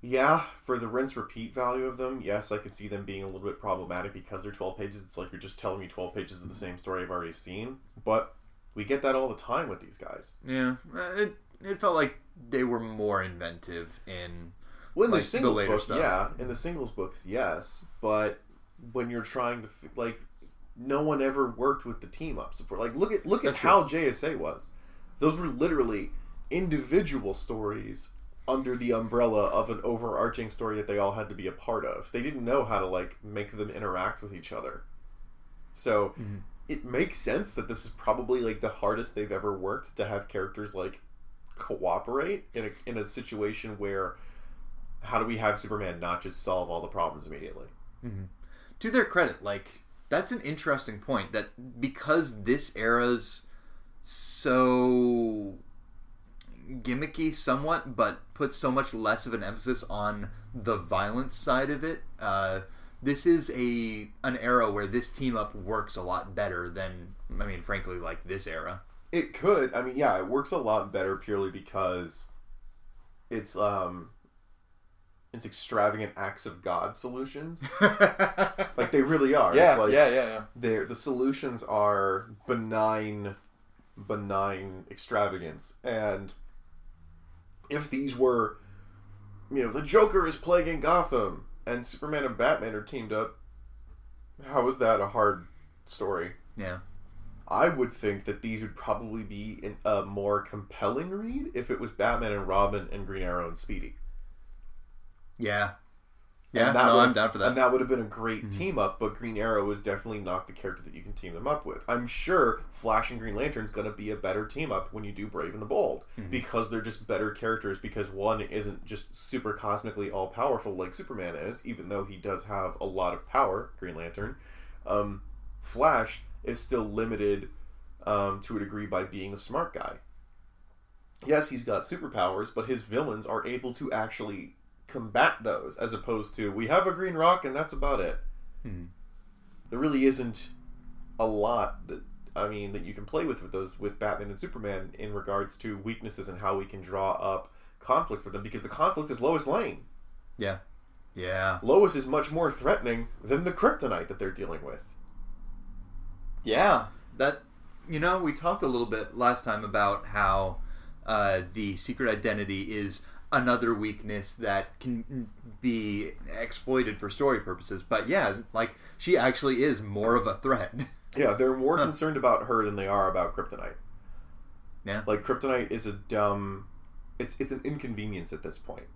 yeah, for the rinse repeat value of them, yes, I could see them being a little bit problematic because they're 12 pages. It's like you're just telling me 12 pages of the same story I've already seen. But we get that all the time with these guys. Yeah, uh, it it felt like they were more inventive in Well, in Like, the the singles later book, stuff. yeah. In the singles books, yes. But when you're trying to like, no one ever worked with the team ups before. Like, look at look at true. how JSA was. Those were literally individual stories under the umbrella of an overarching story that they all had to be a part of. They didn't know how to like make them interact with each other. So mm-hmm. it makes sense that this is probably like the hardest they've ever worked to have characters like cooperate in a, in a situation where how do we have Superman not just solve all the problems immediately? Mm-hmm. to their credit, like that's an interesting point that because this era's so gimmicky somewhat, but puts so much less of an emphasis on the violence side of it. Uh, this is a an era where this team up works a lot better than I mean, frankly, like this era. It could. I mean, yeah, it works a lot better purely because it's um it's extravagant acts of God solutions. [LAUGHS] like they really are. it's like yeah, yeah. they're the solutions are benign benign extravagance and if these were you know the joker is plaguing gotham and superman and batman are teamed up how is that a hard story Yeah. i would think that these would probably be in a more compelling read if it was batman and robin and green arrow and speedy Yeah. Yeah, no, would- I'm down for that. And that would have been a great team up, but Green Arrow is definitely not the character that you can team them up with. I'm sure Flash and Green Lantern's going to be a better team up when you do Brave and the Bold because they're just better characters because one isn't just super cosmically all powerful like Superman is, even though he does have a lot of power, Green Lantern. Um, Flash is still limited um, to a degree by being a smart guy. Yes, he's got superpowers, but his villains are able to actually combat those as opposed to we have a green rock and that's about it. Hmm. There really isn't a lot that I mean that you can play with with those with Batman and Superman in regards to weaknesses and how we can draw up conflict for them because the conflict is Lois Lane. yeah. Yeah. Lois is much more threatening than the kryptonite that they're dealing with. Yeah, that you know, we talked a little bit last time about how uh, the secret identity is another weakness that can be exploited for story purposes. But yeah, like she actually is more of a threat. [LAUGHS] Yeah, they're more concerned about her than they are about kryptonite. Yeah. Like kryptonite is a dumb it's it's an inconvenience at this point.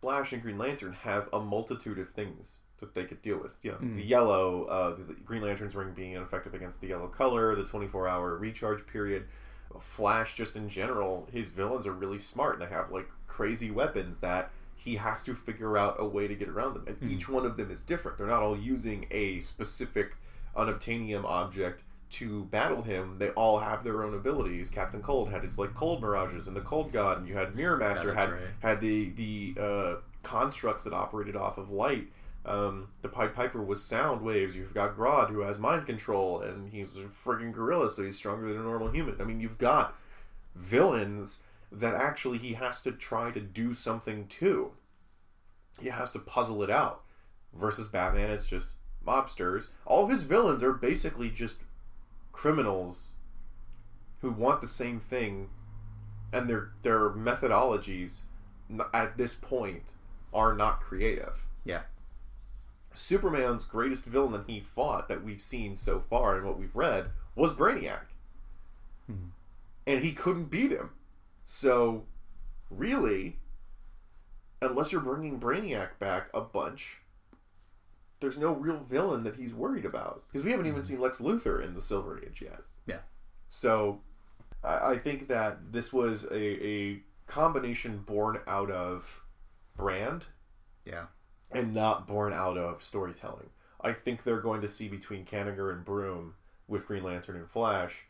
Flash and Green Lantern have a multitude of things that they could deal with. You know, the yellow, uh, the Green Lantern's ring being ineffective against the yellow color, the 24 hour recharge period. Flash, just in general, his villains are really smart and they have like crazy weapons that he has to figure out a way to get around them. And each one of them is different. They're not all using a specific unobtainium object to battle him. They all have their own abilities. Captain Cold had his like cold mirages and the cold god, and you had Mirror Master Yeah, had right. had the the uh, constructs that operated off of light. Um, the Pied Piper was sound waves. You've got Grodd who has mind control, and he's a friggin' gorilla, so he's stronger than a normal human. I mean, you've got villains that actually he has to try to do something to. He has to puzzle it out. Versus Batman, it's just mobsters. All of his villains are basically just criminals who want the same thing, and their their methodologies at this point are not creative. yeah. Superman's greatest villain that he fought that we've seen so far and what we've read was Brainiac. Hmm. And he couldn't beat him. So, really, unless you're bringing Brainiac back a bunch, there's no real villain that he's worried about. Because we haven't even hmm. seen Lex Luthor in the Silver Age yet. Yeah. So, I, I think that this was a, a combination born out of brand Yeah. And not born out of storytelling. I think they're going to see between Kanigher and Broome with Green Lantern and Flash,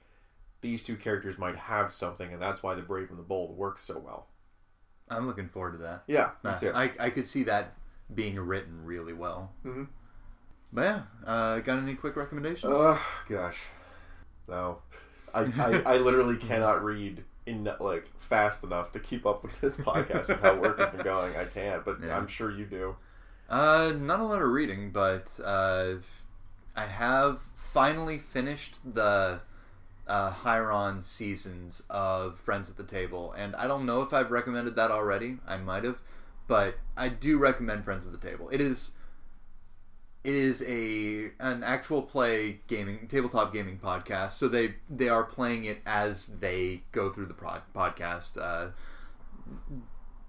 these two characters might have something, and that's why the Brave and the Bold works so well. I'm looking forward to that. Yeah, Uh, it. I, I could see that being written really well. Mhm. But yeah, uh, got any quick recommendations? Ugh, gosh, no, I, I, I literally cannot read in like fast enough to keep up with this [LAUGHS] podcast with how work has been going. I can't, but Yeah. I'm sure you do. Uh, not a lot of reading, but uh, I have finally finished the uh, Hieron seasons of Friends at the Table, and I don't know if I've recommended that already. I might have, but I do recommend Friends at the Table. It is it is a an actual play gaming tabletop gaming podcast, so they they are playing it as they go through the podcast. Uh,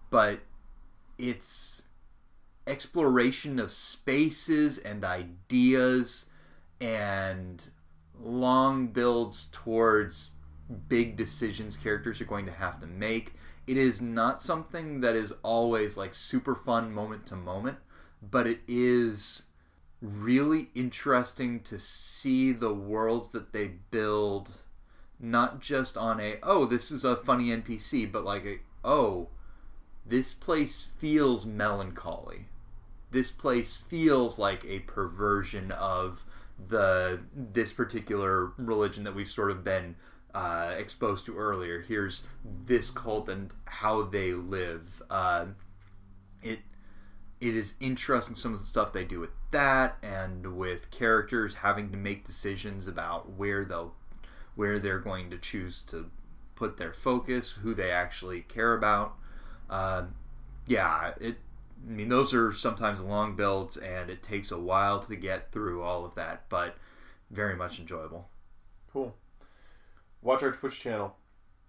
but it's exploration of spaces and ideas and long builds towards big decisions characters are going to have to make. It is not something that is always like super fun moment to moment, but it is really interesting to see the worlds that they build not just on a oh this is a funny npc but like a oh this place feels melancholy this place feels like a perversion of the this particular religion that we've sort of been uh, exposed to earlier here's this cult and how they live uh, it it is interesting some of the stuff they do with that and with characters having to make decisions about where they'll where they're going to choose to put their focus, who they actually care about. Uh, yeah, it. I mean, those are sometimes long builds, and it takes a while to get through all of that, but very much enjoyable. Cool. Watch our Twitch channel.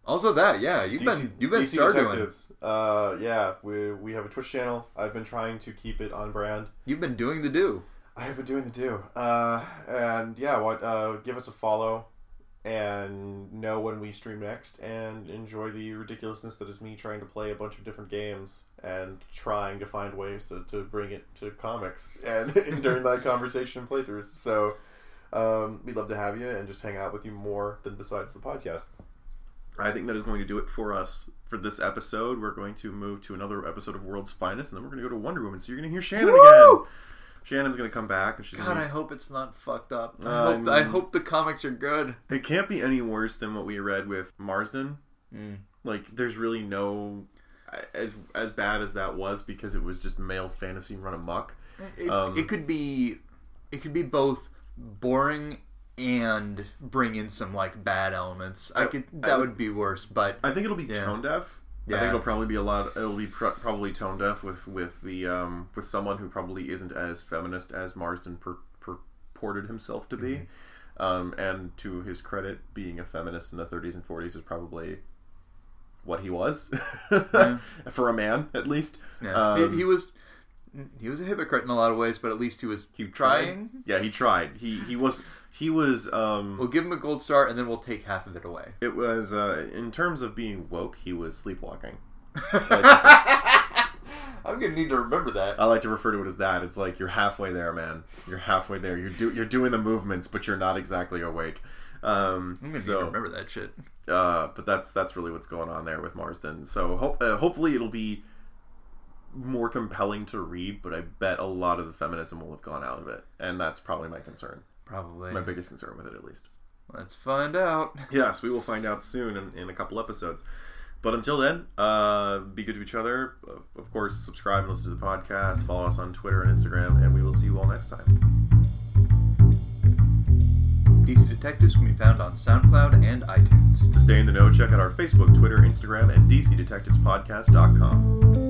Also, that yeah, you've DC, been you've been DC Detectives. Uh, yeah, we we have a Twitch channel. I've been trying to keep it on brand. You've been doing the do. I have been doing the do. Uh, and yeah, what? Uh, give us a follow and know when we stream next and enjoy the ridiculousness that is me trying to play a bunch of different games and trying to find ways to, to bring it to comics and [LAUGHS] during that conversation and playthroughs. So um, we'd love to have you and just hang out with you more than besides the podcast. I think that is going to do it for us for this episode. We're going to move to another episode of World's Finest, and then we're going to go to Wonder Woman. So you're going to hear Shannon Woo! again. Shannon's gonna come back. And she's God, gonna... I hope it's not fucked up. I, hope, I hope the comics are good. It can't be any worse than what we read with Marston. Mm. Like, there's really no as as bad as that was because it was just male fantasy run amok. It, um, it could be, it could be both boring and bring in some like bad elements. I, I could that I, would be worse, but I think it'll be yeah. tone deaf yeah. I think it'll probably be a lot. It'll be pr- probably tone deaf with with the um, with someone who probably isn't as feminist as Marston pur- purported himself to be. Mm-hmm. Um, and to his credit, being a feminist in the 30s and 40s is probably what he was [LAUGHS] yeah. for a man, at least. Yeah. Um, he, he, was he was a hypocrite in a lot of ways, but at least he was he trying. Tried. Yeah, he tried. He he was he was. Um, we'll give him a gold star, and then we'll take half of it away. It was uh, in terms of being woke. He was sleepwalking. [LAUGHS] I'm gonna need to remember that. I like to refer to it as that. It's like you're halfway there, man. You're halfway there. You're do you're doing the movements, but you're not exactly awake. Um, I'm gonna so, remember that shit. Uh, but that's that's really what's going on there with Marston. So hope, uh, hopefully it'll be more compelling to read. But I bet a lot of the feminism will have gone out of it, and that's probably my concern. Probably. My biggest concern with it, at least. Let's find out. [LAUGHS] Yes, we will find out soon in, in a couple episodes. But until then, uh, be good to each other. Of course, subscribe and listen to the podcast. Follow us on Twitter and Instagram, and we will see you all next time. DC Detectives can be found on SoundCloud and iTunes. To stay in the know, check out our Facebook, Twitter, Instagram, and DCDetectivespodcast.com.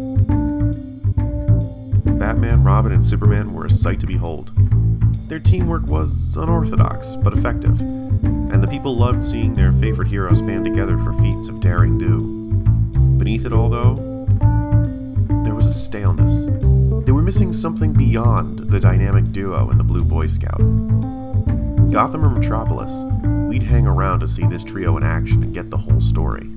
Batman, Robin, and Superman were a sight to behold. Their teamwork was unorthodox, but effective, and the people loved seeing their favorite heroes band together for feats of daring do. Beneath it all, though, there was a staleness. They were missing something beyond the dynamic duo and the Blue Boy Scout. Gotham or Metropolis, we'd hang around to see this trio in action and get the whole story.